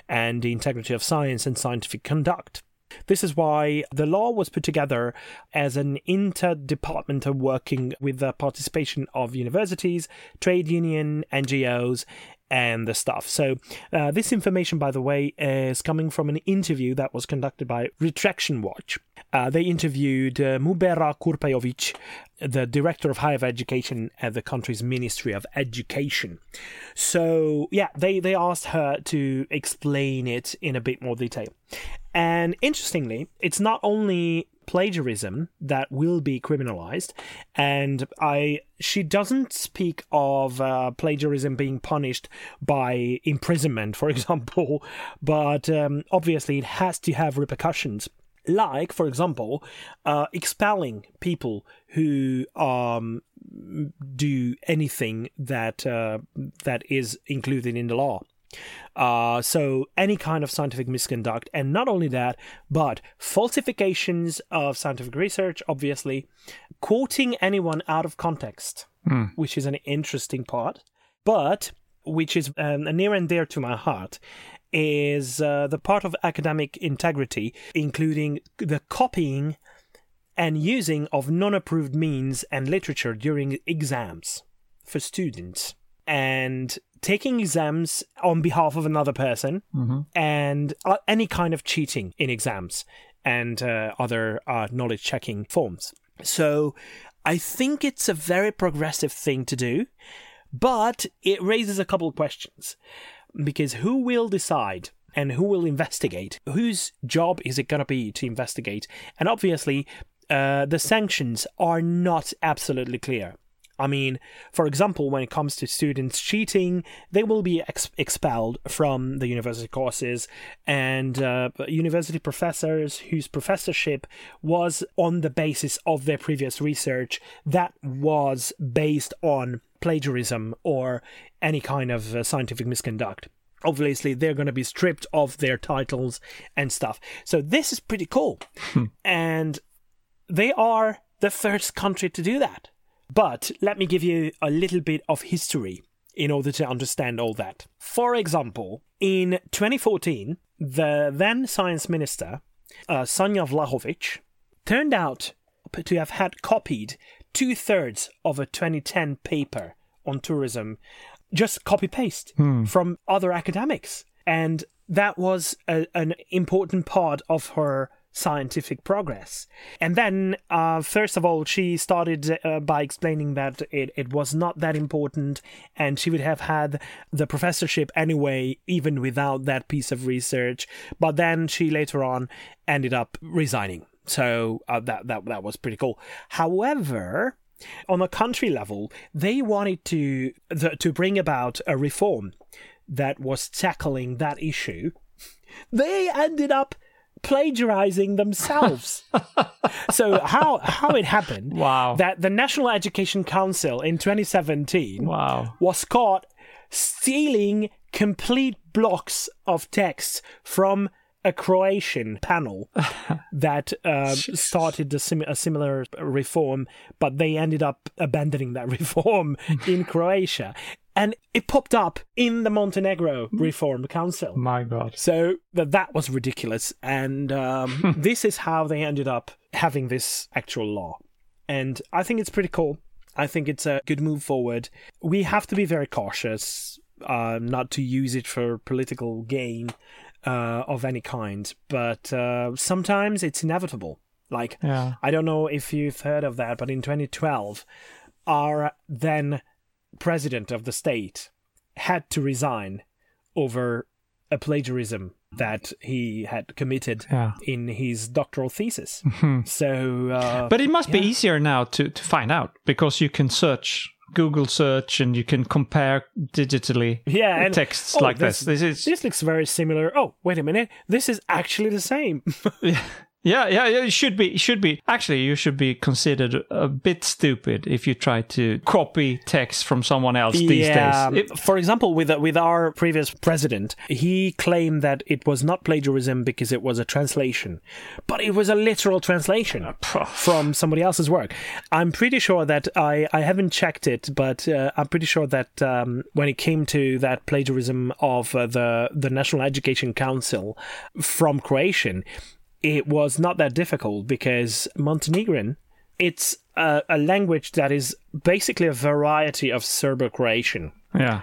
and the integrity of science and scientific conduct. This is why the law was put together as an interdepartmental working with the participation of universities, trade union, NGOs, and the stuff. So, uh, this information, by the way, is coming from an interview that was conducted by Retraction Watch. Uh, they interviewed uh, Mubera Kurpejovic, the director of higher education at the country's Ministry of Education. So, yeah, they, they asked her to explain it in a bit more detail. And interestingly, it's not only plagiarism that will be criminalized, and I she doesn't speak of uh, plagiarism being punished by imprisonment, for example, but um, obviously it has to have repercussions. Like, for example, uh, expelling people who um, do anything that uh, that is included in the law. Uh, so any kind of scientific misconduct, and not only that, but falsifications of scientific research, obviously, quoting anyone out of context, which is an interesting part, but which is um, near and dear to my heart, is uh, the part of academic integrity, including the copying and using of non-approved means and literature during exams for students. And taking exams on behalf of another person and uh, any kind of cheating in exams and uh, other uh, knowledge checking forms so i think it's a very progressive thing to do but it raises a couple of questions because who will decide and who will investigate? Whose job is it going to be to investigate? And obviously, uh, the sanctions are not absolutely clear. I mean, for example, when it comes to students cheating, they will be ex- expelled from the university courses, and uh, university professors whose professorship was on the basis of their previous research that was based on plagiarism or any kind of uh, scientific misconduct. Obviously, they're going to be stripped of their titles and stuff. So, this is pretty cool. and they are the first country to do that. But let me give you a little bit of history in order to understand all that. For example, in 2014, the then science minister, uh, Sanja Vlahovic, turned out to have had copied two thirds of a 2010 paper on tourism, just copy paste from other academics. And that was a, an important part of her scientific progress. And then, uh, first of all, she started uh, by explaining that it, it was not that important and she would have had the professorship anyway, even without that piece of research. But then she later on ended up resigning. So uh, that, that, that was pretty cool. However, on a country level, they wanted to the, to bring about a reform that was tackling that issue. They ended up plagiarizing themselves. so how how it happened? Wow. That the National Education Council in 2017 Wow. was caught stealing complete blocks of text from a Croatian panel that uh, started a, sim- a similar reform, but they ended up abandoning that reform in Croatia. And it popped up in the Montenegro Reform Council. My God. So that that was ridiculous, and um, this is how they ended up having this actual law. And I think it's pretty cool. I think it's a good move forward. We have to be very cautious, uh, not to use it for political gain uh, of any kind. But uh, sometimes it's inevitable. Like Yeah. I don't know if you've heard of that, but in 2012, our then president of the state had to resign over a plagiarism that he had committed Yeah. in his doctoral thesis. so, uh, But it must be easier now to, to find out because you can search Google search and you can compare digitally yeah, and texts oh, like this. This is this looks very similar. Oh, wait a minute, this is actually the same. yeah, yeah, yeah. It should be. It should be. Actually, you should be considered a bit stupid if you try to copy text from someone else these yeah. days. It- For example, with with our previous president, he claimed that it was not plagiarism because it was a translation, but it was a literal translation from somebody else's work. I'm pretty sure that I I haven't checked it, but uh, I'm pretty sure that um, when it came to that plagiarism of uh, the the National Education Council from Croatian, it was not that difficult because Montenegrin it's a, a language that is basically a variety of Serbo-Croatian. yeah,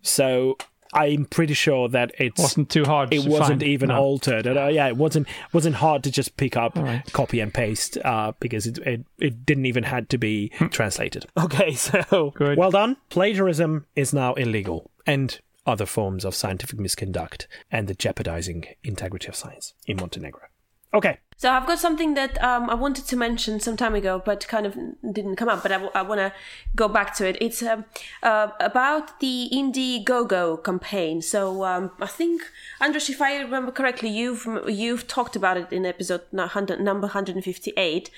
So I'm pretty sure that it wasn't too hard. it to wasn't find. even No. altered. And, uh, yeah, it wasn't wasn't hard to just pick up, right. copy and paste uh, because it, it it didn't even had to be translated. Okay, so Good. well done. Plagiarism is now illegal, and other forms of scientific misconduct and the jeopardizing integrity of science in Montenegro. Okay. So I've got something that um, I wanted to mention some time ago, but kind of didn't come up. But I, want to go back to it. It's um, uh, about the Indiegogo campaign. So um, I think, Andres, if I remember correctly, you've you've talked about it in episode 100 number 158,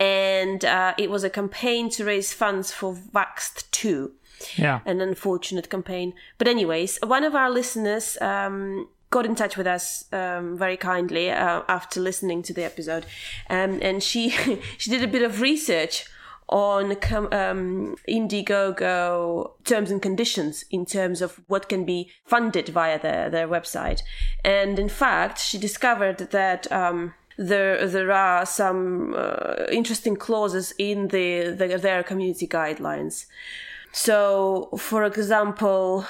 and uh, it was a campaign to raise funds for Vaxxed 2 Yeah. an unfortunate campaign. But anyways, one of our listeners um, got in touch with us um, very kindly uh, after listening to the episode, um, and she she did a bit of research on com- um, Indiegogo terms and conditions in terms of what can be funded via their, their website. And in fact, she discovered that um, there there are some uh, interesting clauses in the, the their community guidelines. So, for example,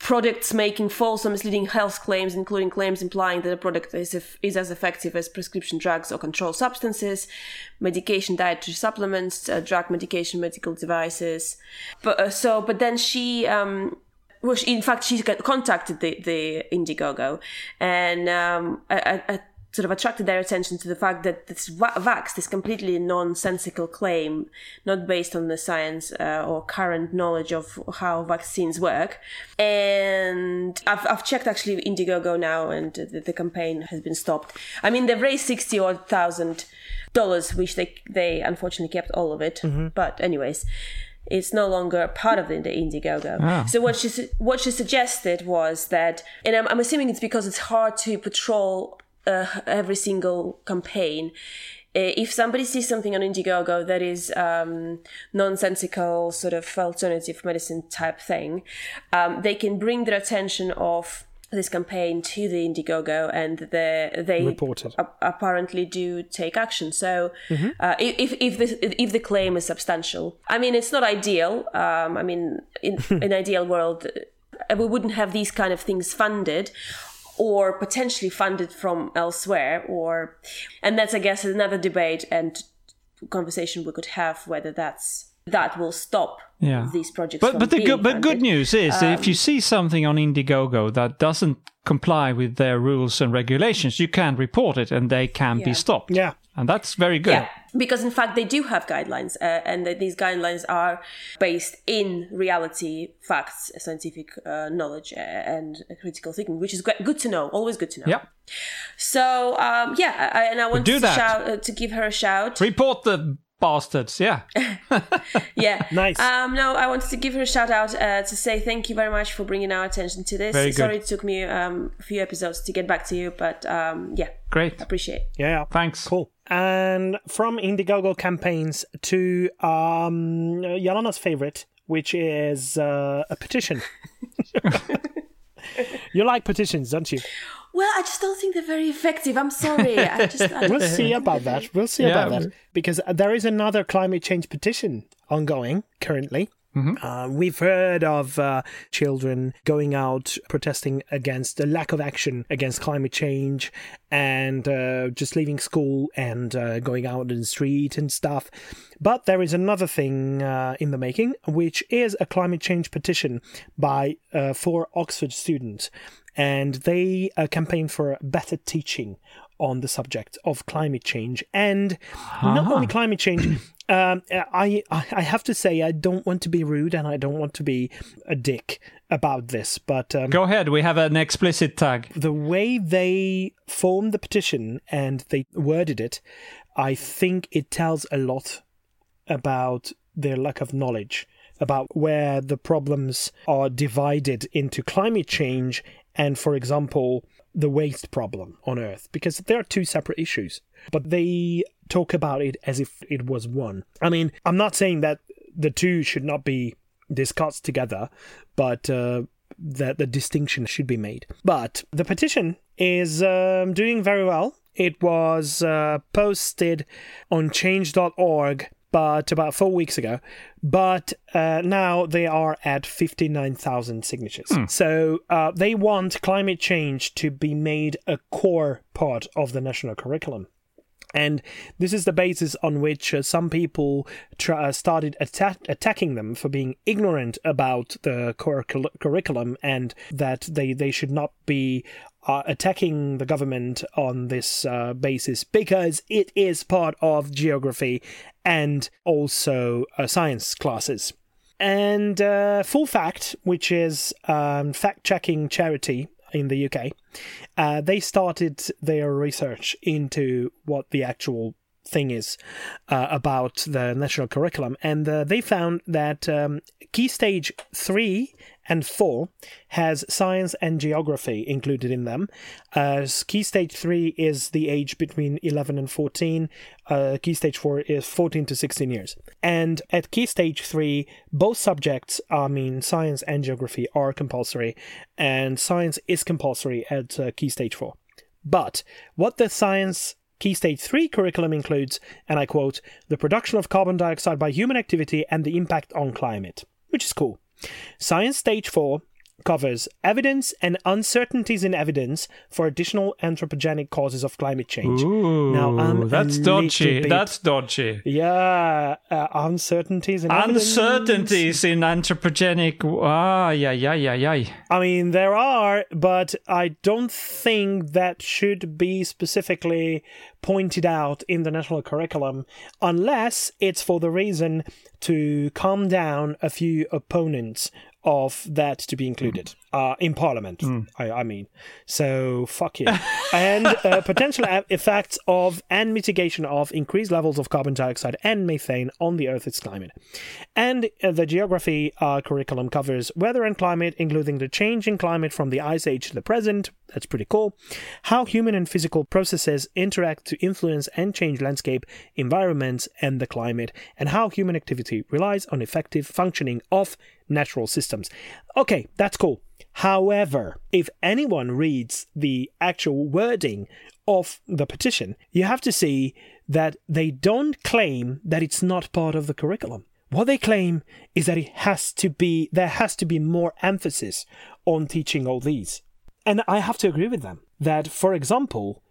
products making false or misleading health claims, including claims implying that a product is, is as effective as prescription drugs or controlled substances, medication, dietary supplements, uh, drug medication, medical devices. But uh, so, but then she. Um, well, in fact, she contacted the, the Indiegogo and um, I, I, sort of attracted their attention to the fact that this va- vax, this completely nonsensical claim, not based on the science uh, or current knowledge of how vaccines work. And I've, I've checked actually Indiegogo now, and the, the campaign has been stopped. I mean, they've raised sixty odd thousand dollars, which they they unfortunately kept all of it. But anyways. It's no longer part of the, the Indiegogo. So what she what she suggested was that, and I'm, I'm assuming it's because it's hard to patrol uh, every single campaign. Uh, If somebody sees something on Indiegogo that is um, nonsensical, sort of alternative medicine type thing, um, they can bring their attention of this campaign to the Indiegogo, and the, they a- apparently do take action. So, uh, if if the if the claim is substantial, I mean, it's not ideal. Um, I mean, in an ideal world, uh, we wouldn't have these kind of things funded or potentially funded from elsewhere or and that's i guess another debate and conversation we could have whether that's that will stop Yeah. these projects But from but the being good but good. Um, news is that if you see something on Indiegogo that doesn't comply with their rules and regulations, you can report it and they can be stopped. Yeah. and that's very good. Yeah, because in fact they do have guidelines, uh, and these guidelines are based in reality, facts, scientific uh, knowledge, uh, and critical thinking, which is good to know. Always good to know. Yep. So um, yeah, I, and I want to shout uh, to give her a shout. Report the bastards. Yeah. Yeah, Nice. Um, no, I wanted to give her a shout out uh, to say thank you very much for bringing our attention to this. Very good. Sorry it took me um, a few episodes to get back to you, but um, yeah, Great. appreciate. it. Yeah. Thanks. Cool. And from Indiegogo campaigns to um, Jelena's favorite, which is uh, a petition. you like petitions, don't you? Well, I just don't think they're very effective. I'm sorry. I just I We'll see about that. We'll see Yeah. about that. Because there is another climate change petition ongoing currently. Uh, we've heard of uh, children going out protesting against the lack of action against climate change and uh, just leaving school and uh, going out in the street and stuff. But there is another thing uh, in the making, which is a climate change petition by uh, four Oxford students. And they uh, campaign for better teaching on the subject of climate change and not only climate change um, I, I have to say I don't want to be rude and I don't want to be a dick about this but um, Go ahead. We have an explicit tag. the way they formed the petition and they worded it I think it tells a lot about their lack of knowledge about where the problems are divided into climate change and for example the waste problem on earth because they are two separate issues but they talk about it as if it was one i mean i'm not saying that the two should not be discussed together but uh, that the distinction should be made but the petition is um, doing very well it was uh, posted on change.org but about four weeks ago. But uh, now they are at 59,000 signatures. So uh, they want climate change to be made a core part of the national curriculum. And this is the basis on which uh, some people try, uh, started atta- attacking them for being ignorant about the curricul- curriculum and that they, they should not be are attacking the government on this uh, basis because it is part of geography and also uh, science classes. And uh, Full Fact, which is um, fact checking charity in the UK, uh, they started their research into what the actual thing is uh, about the national curriculum, and uh, they found that um, Key Stage 3 and 4 has science and geography included in them. Uh, key Stage 3 is the age between 11 and 14, uh, Key Stage 4 is 14 to 16 years. And at Key Stage 3, both subjects, I mean, science and geography, are compulsory, and science is compulsory at uh, Key Stage 4. But what the science Key Stage 3 curriculum includes, and I quote, the production of carbon dioxide by human activity and the impact on climate, which is cool. Science Stage 4 covers evidence and uncertainties in evidence for additional anthropogenic causes of climate change. Ooh, Now, I'm that's dodgy. bit- That's dodgy. Yeah, uh, uncertainties in evidence. Uncertainties in anthropogenic. Ah, yeah, yeah, yeah, yeah. I mean, there are, but I don't think that should be specifically pointed out in the national curriculum unless it's for the reason to calm down a few opponents of that to be included uh, in parliament. I, I mean, so fuck you. and uh, potential effects of and mitigation of increased levels of carbon dioxide and methane on the Earth's climate. And uh, the geography uh, curriculum covers weather and climate, including the change in climate from the ice age to the present. That's pretty cool. How human and physical processes interact to influence and change landscape, environments, and the climate, and how human activity relies on effective functioning of natural systems. Okay, that's cool. However, if anyone reads the actual wording of the petition, you have to see that they don't claim that it's not part of the curriculum. What they claim is that it has to be there has to be more emphasis on teaching all these. And I have to agree with them that for example,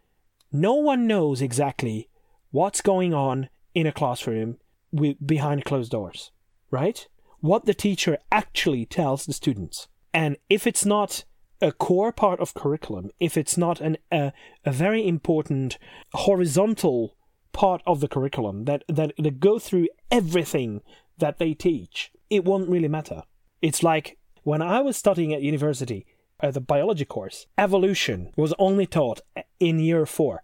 no one knows exactly what's going on in a classroom with, behind closed doors, right? What the teacher actually tells the students. And if it's not a core part of curriculum, if it's not an, a, a very important horizontal part of the curriculum that, that, that go through everything that they teach, it won't really matter. It's like when I was studying at university, uh, the biology course, evolution was only taught in year 4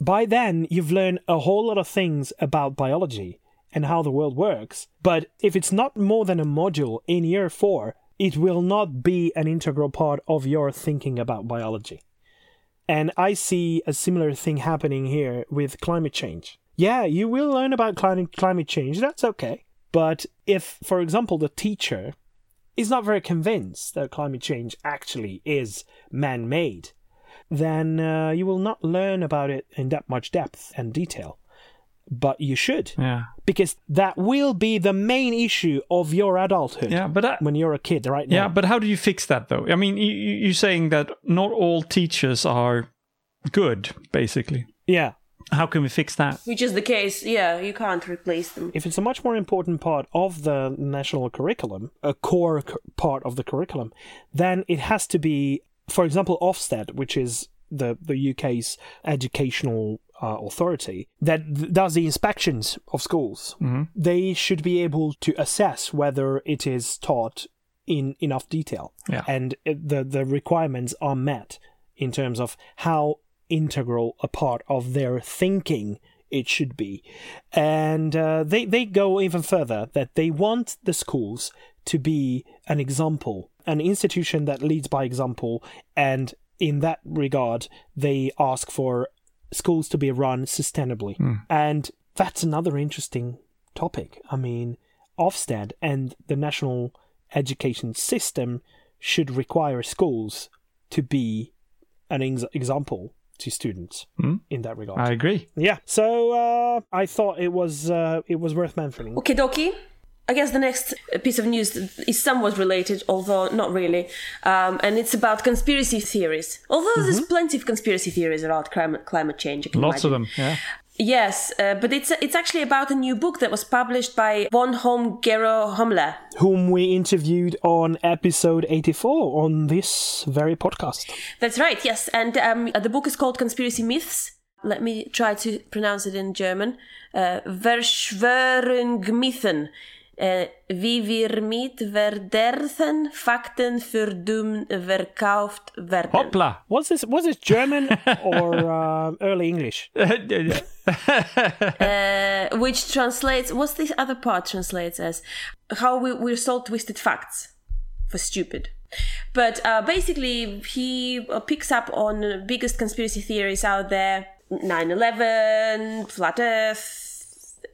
By then, you've learned a whole lot of things about biology and how the world works. But if it's not more than a module in year four, it will not be an integral part of your thinking about biology. And I see a similar thing happening here with climate change. Yeah, you will learn about climate change. That's okay. But if, for example, the teacher is not very convinced that climate change actually is man-made, then uh, you will not learn about it in that much depth and detail. But you should, Yeah. because that will be the main issue of your adulthood Yeah, but I, when you're a kid, right? Now. yeah, but how do you fix that though? I mean, you, you- you're saying that not all teachers are good, basically. yeah. How can we fix that? Which is the case, yeah, you can't replace them. if it's a much more important part of the national curriculum, a core cu- part of the curriculum, then it has to be, for example, Ofsted, which is the the UK's educational uh, authority that th- does the inspections of schools. They should be able to assess whether it is taught in enough detail, Yeah. and the the requirements are met in terms of how integral a part of their thinking it should be. And uh, they, they go even further that they want the schools to be an example, an institution that leads by example. And in that regard, they ask for schools to be run sustainably. And that's another interesting topic. I mean, Ofsted and the national education system should require schools to be an ex- example to students in that regard. I agree. Yeah. So uh, I thought it was uh, it was worth mentioning. Okay, dokie. I guess the next piece of news is somewhat related, although not really, um, and it's about conspiracy theories. Although there's plenty of conspiracy theories about climate climate change. Lots of them. Yeah. Yes, uh, but it's it's actually about a new book that was published by von Holm Gero Hümmler. Whom we interviewed on episode 84 on this very podcast. That's right. Yes, and um, the book is called Conspiracy Myths. Let me try to pronounce it in German. Uh, Verschwörungsmythen. Uh, wie wir mit verdrehten Fakten verdummt verkauft werden. Hoppla! Was this was this German or uh, early English? Uh, which translates what's this other part translates as how we, we're sold twisted facts for stupid but uh, basically he uh, picks up on the biggest conspiracy theories out there 9-11 flat earth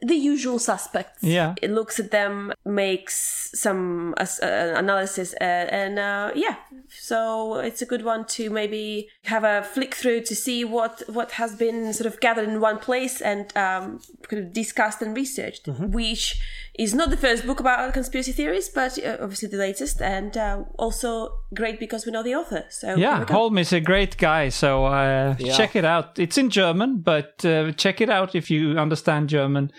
the usual suspects Yeah. it looks at them makes some uh, uh, analysis uh, and uh, yeah so it's a good one to maybe have a flick through to see what what has been sort of gathered in one place and um, kind of discussed and researched which is not the first book about conspiracy theories but uh, obviously the latest and uh, also great because we know the author so Yeah, we. Holm is a great guy, so uh, check it out. It's in German, but uh, check it out if you understand German.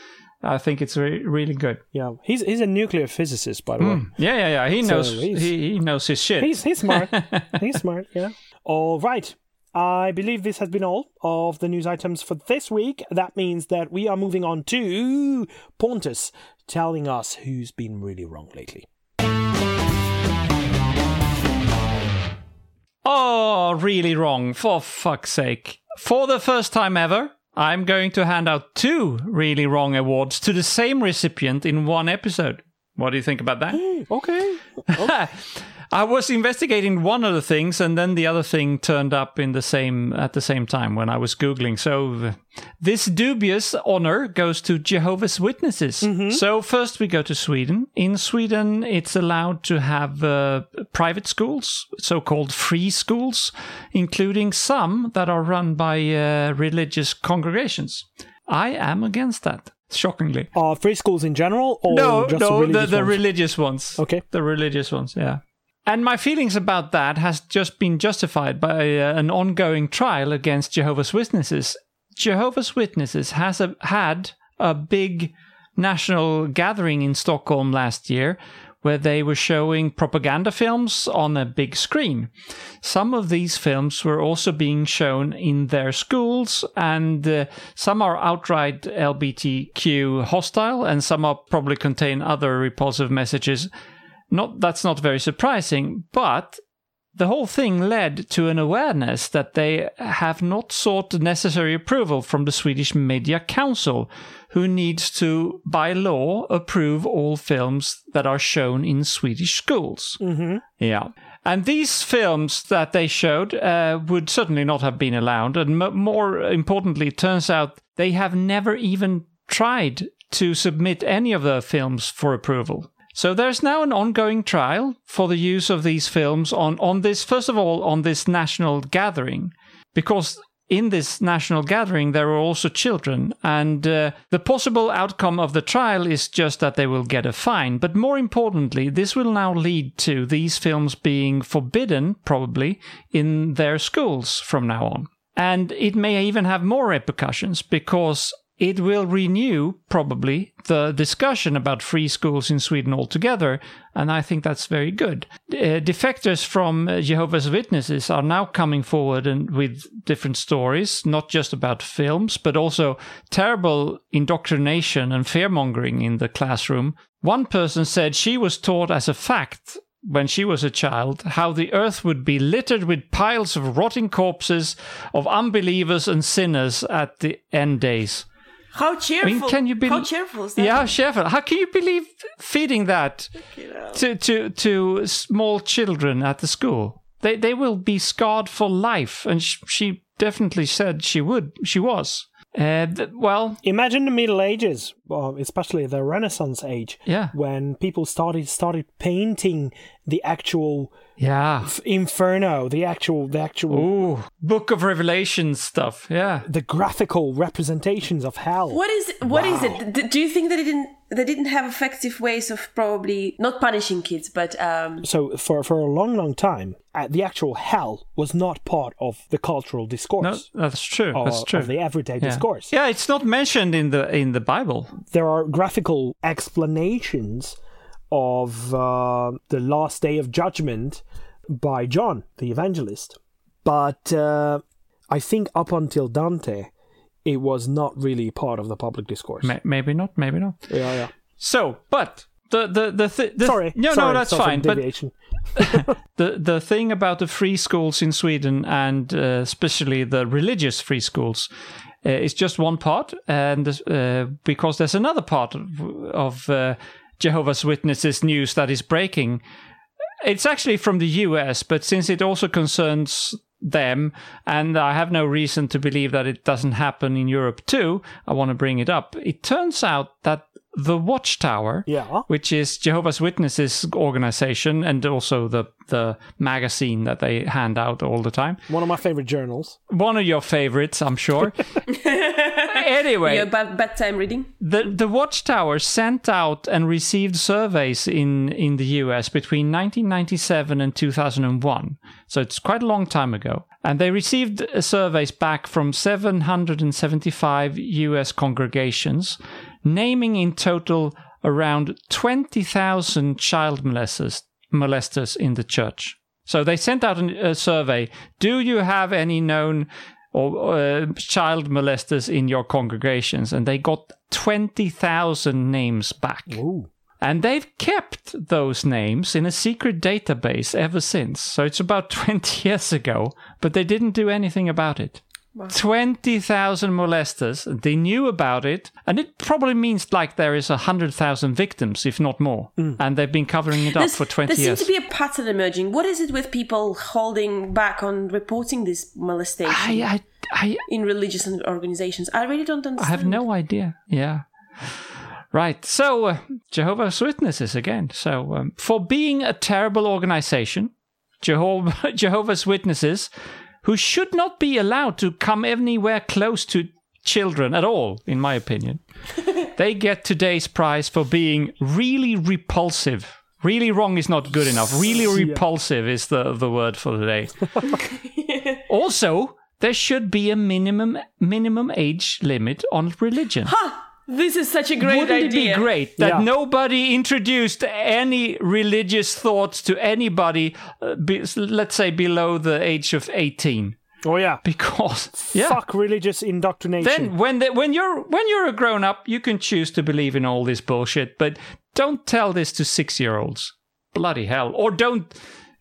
I think it's re- really good. Yeah, he's he's a nuclear physicist, by the hmm. way. Yeah, yeah, yeah. He knows. he, he knows his shit. He's he's smart. he's smart. Yeah. All right. I believe this has been all of the news items for this week. That means that we are moving on to Pontus telling us who's been really wrong lately. Oh, really wrong. For fuck's sake. For the first time ever, I'm going to hand out two really wrong awards to the same recipient in one episode. What do you think about that? Okay. Oh. I was investigating one of the things, and then the other thing turned up in the same at the same time when I was googling. So uh, this dubious honor goes to Jehovah's Witnesses. So first we go to Sweden. In Sweden, it's allowed to have uh, private schools, so-called free schools, including some that are run by uh, religious congregations. I am against that. Shockingly. Are free schools in general or No, just no, the, religious the ones? religious ones. Okay. The religious ones, yeah. And my feelings about that has just been justified by uh, an ongoing trial against Jehovah's Witnesses. Jehovah's Witnesses has a, had a big national gathering in Stockholm last year where they were showing propaganda films on a big screen. Some of these films were also being shown in their schools, and uh, some are outright LBTQ hostile, and some are probably contain other repulsive messages. Not that's not very surprising, but the whole thing led to an awareness that they have not sought the necessary approval from the Swedish Media Council, who needs to, by law, approve all films that are shown in Swedish schools. Mm-hmm. Yeah. And these films that they showed uh, would certainly not have been allowed. And m- more importantly, it turns out they have never even tried to submit any of their films for approval. So there's now an ongoing trial for the use of these films on, on this, first of all, on this national gathering, because in this national gathering there are also children, and uh, the possible outcome of the trial is just that they will get a fine. But more importantly, this will now lead to these films being forbidden, probably, in their schools from now on. And it may even have more repercussions because it will renew probably the discussion about free schools in Sweden altogether, and I think that's very good. Uh, defectors from uh, Jehovah's Witnesses are now coming forward and with different stories, not just about films, but also terrible indoctrination and fearmongering in the classroom. One person said she was taught as a fact when she was a child how the earth would be littered with piles of rotting corpses of unbelievers and sinners at the end days. How cheerful can you be- how cheerful is that Yeah, Sheffield. How can you believe feeding that to, to to small children at the school? They they will be scarred for life, and sh- she definitely said she would. She was. Uh, th- well, Imagine the Middle Ages, well, especially the Renaissance age, Yeah. when people started started painting the actual Yeah. inferno, the actual, the actual, Ooh, Book of Revelation stuff. Yeah. the graphical representations of hell. What is what is Wow. it? D- Do you think that it didn't they didn't have effective ways of probably not punishing kids, but um, So for for a long, long time, uh, the actual hell was not part of the cultural discourse. No, that's true. or that's true. Of the everyday yeah. discourse. Yeah, it's not mentioned in the in the Bible. There are graphical explanations of uh, the last day of judgment by John, the evangelist. But uh, I think up until Dante, it was not really part of the public discourse. Ma- maybe not. Maybe not. yeah, yeah. So, but the the the, th- the Sorry. no sorry, no that's fine. But the the thing about the free schools in Sweden and uh, especially the religious free schools uh, is just one part, and uh, because there's another part of, of uh, Jehovah's Witnesses news that is breaking. It's actually from the US, but since it also concerns them, and I have no reason to believe that it doesn't happen in Europe too, I want to bring it up. It turns out that the Watchtower, Yeah. which is Jehovah's Witnesses organization and also the the magazine that they hand out all the time. One of my favorite journals. One of your favorites, I'm sure. anyway, your bad bedtime reading? the the Watchtower sent out and received surveys in in the US between 1997 and 2001. So it's quite a long time ago. And they received uh, surveys back from 775 US congregations, naming in total around 20,000 child molesters molesters in the church. So they sent out a survey. Do you have any known or uh, child molesters in your congregations? And they got 20,000 names back. Ooh. And they've kept those names in a secret database ever since. So it's about 20 years ago, but they didn't do anything about it. 20,000 molesters, they knew about it, and it probably means like there is 100,000 victims, if not more. And they've been covering it up for 20 there years. There seems to be a pattern emerging. What is it with people holding back on reporting this molestation I, I, I, in religious organizations? I really don't understand. I have no idea. Yeah. Right. So, uh, Jehovah's Witnesses again. So, um, for being a terrible organization, Jehovah, Jehovah's Witnesses, who should not be allowed to come anywhere close to children at all, in my opinion, they get today's prize for being really repulsive. Really wrong is not good enough. Really repulsive is the, the word for today. also, there should be a minimum minimum age limit on religion. This is such a great Wouldn't idea. it be great that Yeah. nobody introduced any religious thoughts to anybody, uh, be, let's say below the age of 18? Oh yeah. Because yeah, Fuck religious indoctrination. then when the, when you're when you're a grown up, you can choose to believe in all this bullshit, but don't tell this to six year olds. Bloody hell! Or don't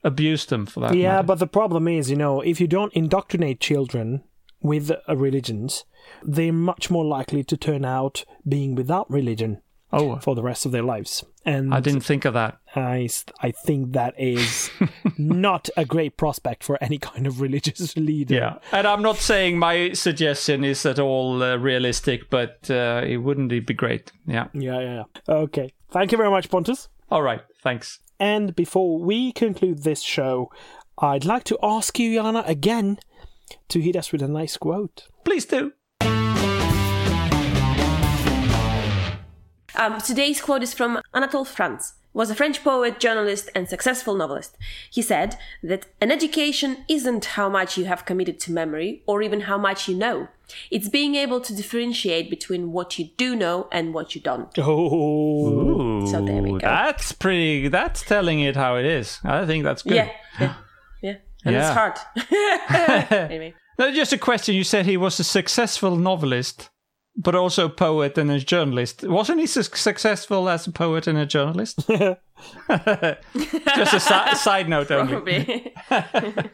abuse them for that. yeah, matter. but the problem is, you know, if you don't indoctrinate children with uh, religions, they're much more likely to turn out being without religion oh, for the rest of their lives. And I didn't think of that. I, I think that is not a great prospect for any kind of religious leader. Yeah, and I'm not saying my suggestion is at all uh, realistic, but uh, it wouldn't it be great? Yeah. Yeah, yeah, yeah. Okay. Thank you very much, Pontus. All right. Thanks. And before we conclude this show, I'd like to ask you, Jana, again to hit us with a nice quote. Please do. Um, today's quote is from Anatole France. Was a French poet, journalist, and successful novelist. He said that an education isn't how much you have committed to memory or even how much you know. It's being able to differentiate between what you do know and what you don't. Oh, So there we go. That's pretty. That's telling it how it is. I think that's good. Yeah, yeah, yeah. And Yeah. it's hard. anyway. No, just a question. You said he was a successful novelist, but also a poet and a journalist. Wasn't he su- successful as a poet and a journalist? just a si- side note only. Probably.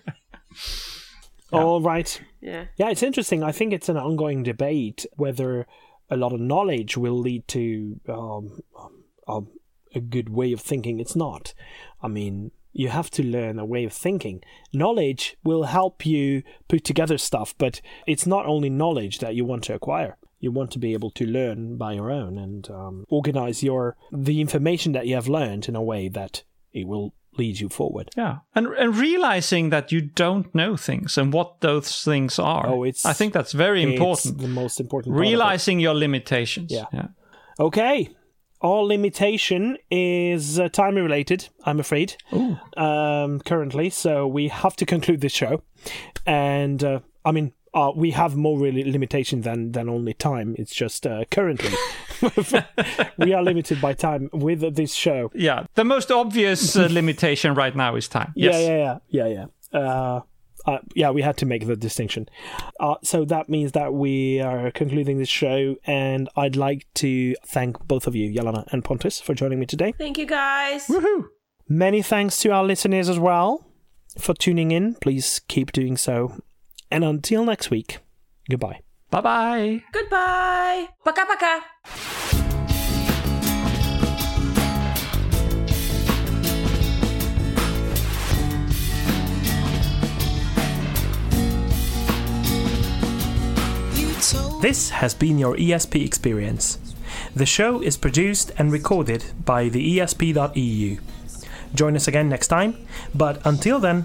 all right. yeah. Yeah, it's interesting. I think it's an ongoing debate whether a lot of knowledge will lead to um, um, a good way of thinking. It's not. I mean, you have to learn a way of thinking. Knowledge will help you put together stuff, but it's not only knowledge that you want to acquire. You want to be able to learn by your own and um, organize your the information that you have learned in a way that it will lead you forward. Yeah, and and realizing that you don't know things and what those things are. Oh, it's- I think that's very important. The most important. part of it. Realizing your limitations. Yeah. yeah. Okay. Our limitation is uh, time related, I'm afraid, um, currently. So we have to conclude this show. And, uh, I mean, uh, we have more really limitation than, than only time. It's just uh, currently we are limited by time with this show. Yeah, the most obvious uh, limitation right now is time. Yes. Yeah, yeah, yeah, yeah, yeah. Uh, uh, yeah, we had to make the distinction. Uh, so that means that we are concluding this show, and I'd like to thank both of you, Jelena and Pontus, for joining me today. Thank you, guys. Woohoo! Many thanks to our listeners as well for tuning in. Please keep doing so. And until next week, goodbye. Bye bye. Goodbye. Paka paka. This has been your ESP experience. The show is produced and recorded by the ESP.eu. Join us again next time, but until then,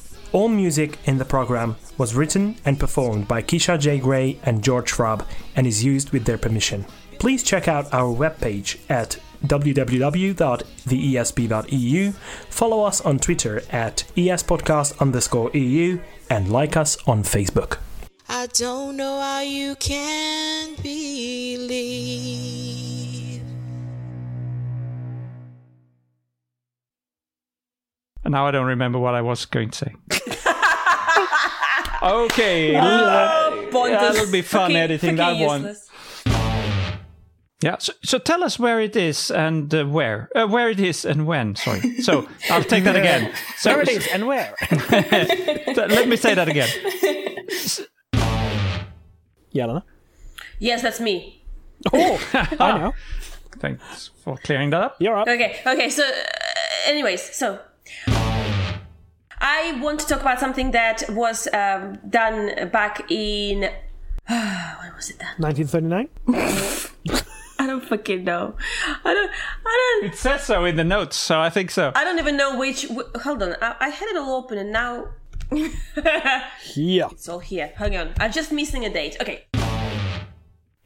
All music in the program was written and performed by Keisha J. Gray and George Schwab and is used with their permission. Please check out our webpage at www.theesp.eu, follow us on Twitter at espodcast underscore EU, and like us on Facebook. I don't know how you can believe. And now I don't remember what I was going to say. okay. Pontus, Yeah, it'll be fun fucking- editing that fucking one. Yeah. So, so tell us where it is and uh, where. Uh, where it is and when. Sorry. So I'll take that again. So, There it is, and where? let me say that again. Jelena? Yes, that's me. Oh, I know. Thanks for clearing that up. You're up. Okay, okay, so, uh, anyways, so. I want to talk about something that was um, done back in. when was it done? 1939? I don't fucking know. I don't. I don't. It says so in the notes, so I think so. I don't even know which. wh- hold on. I, I had it all open and now Yeah. it's all here. Hang on. I'm just missing a date. Okay.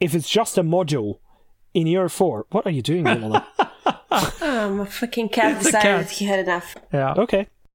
If it's just a module in year four, what are you doing, Jelena? Um, a fucking cat It's decided cat. he had enough. Yeah. okay.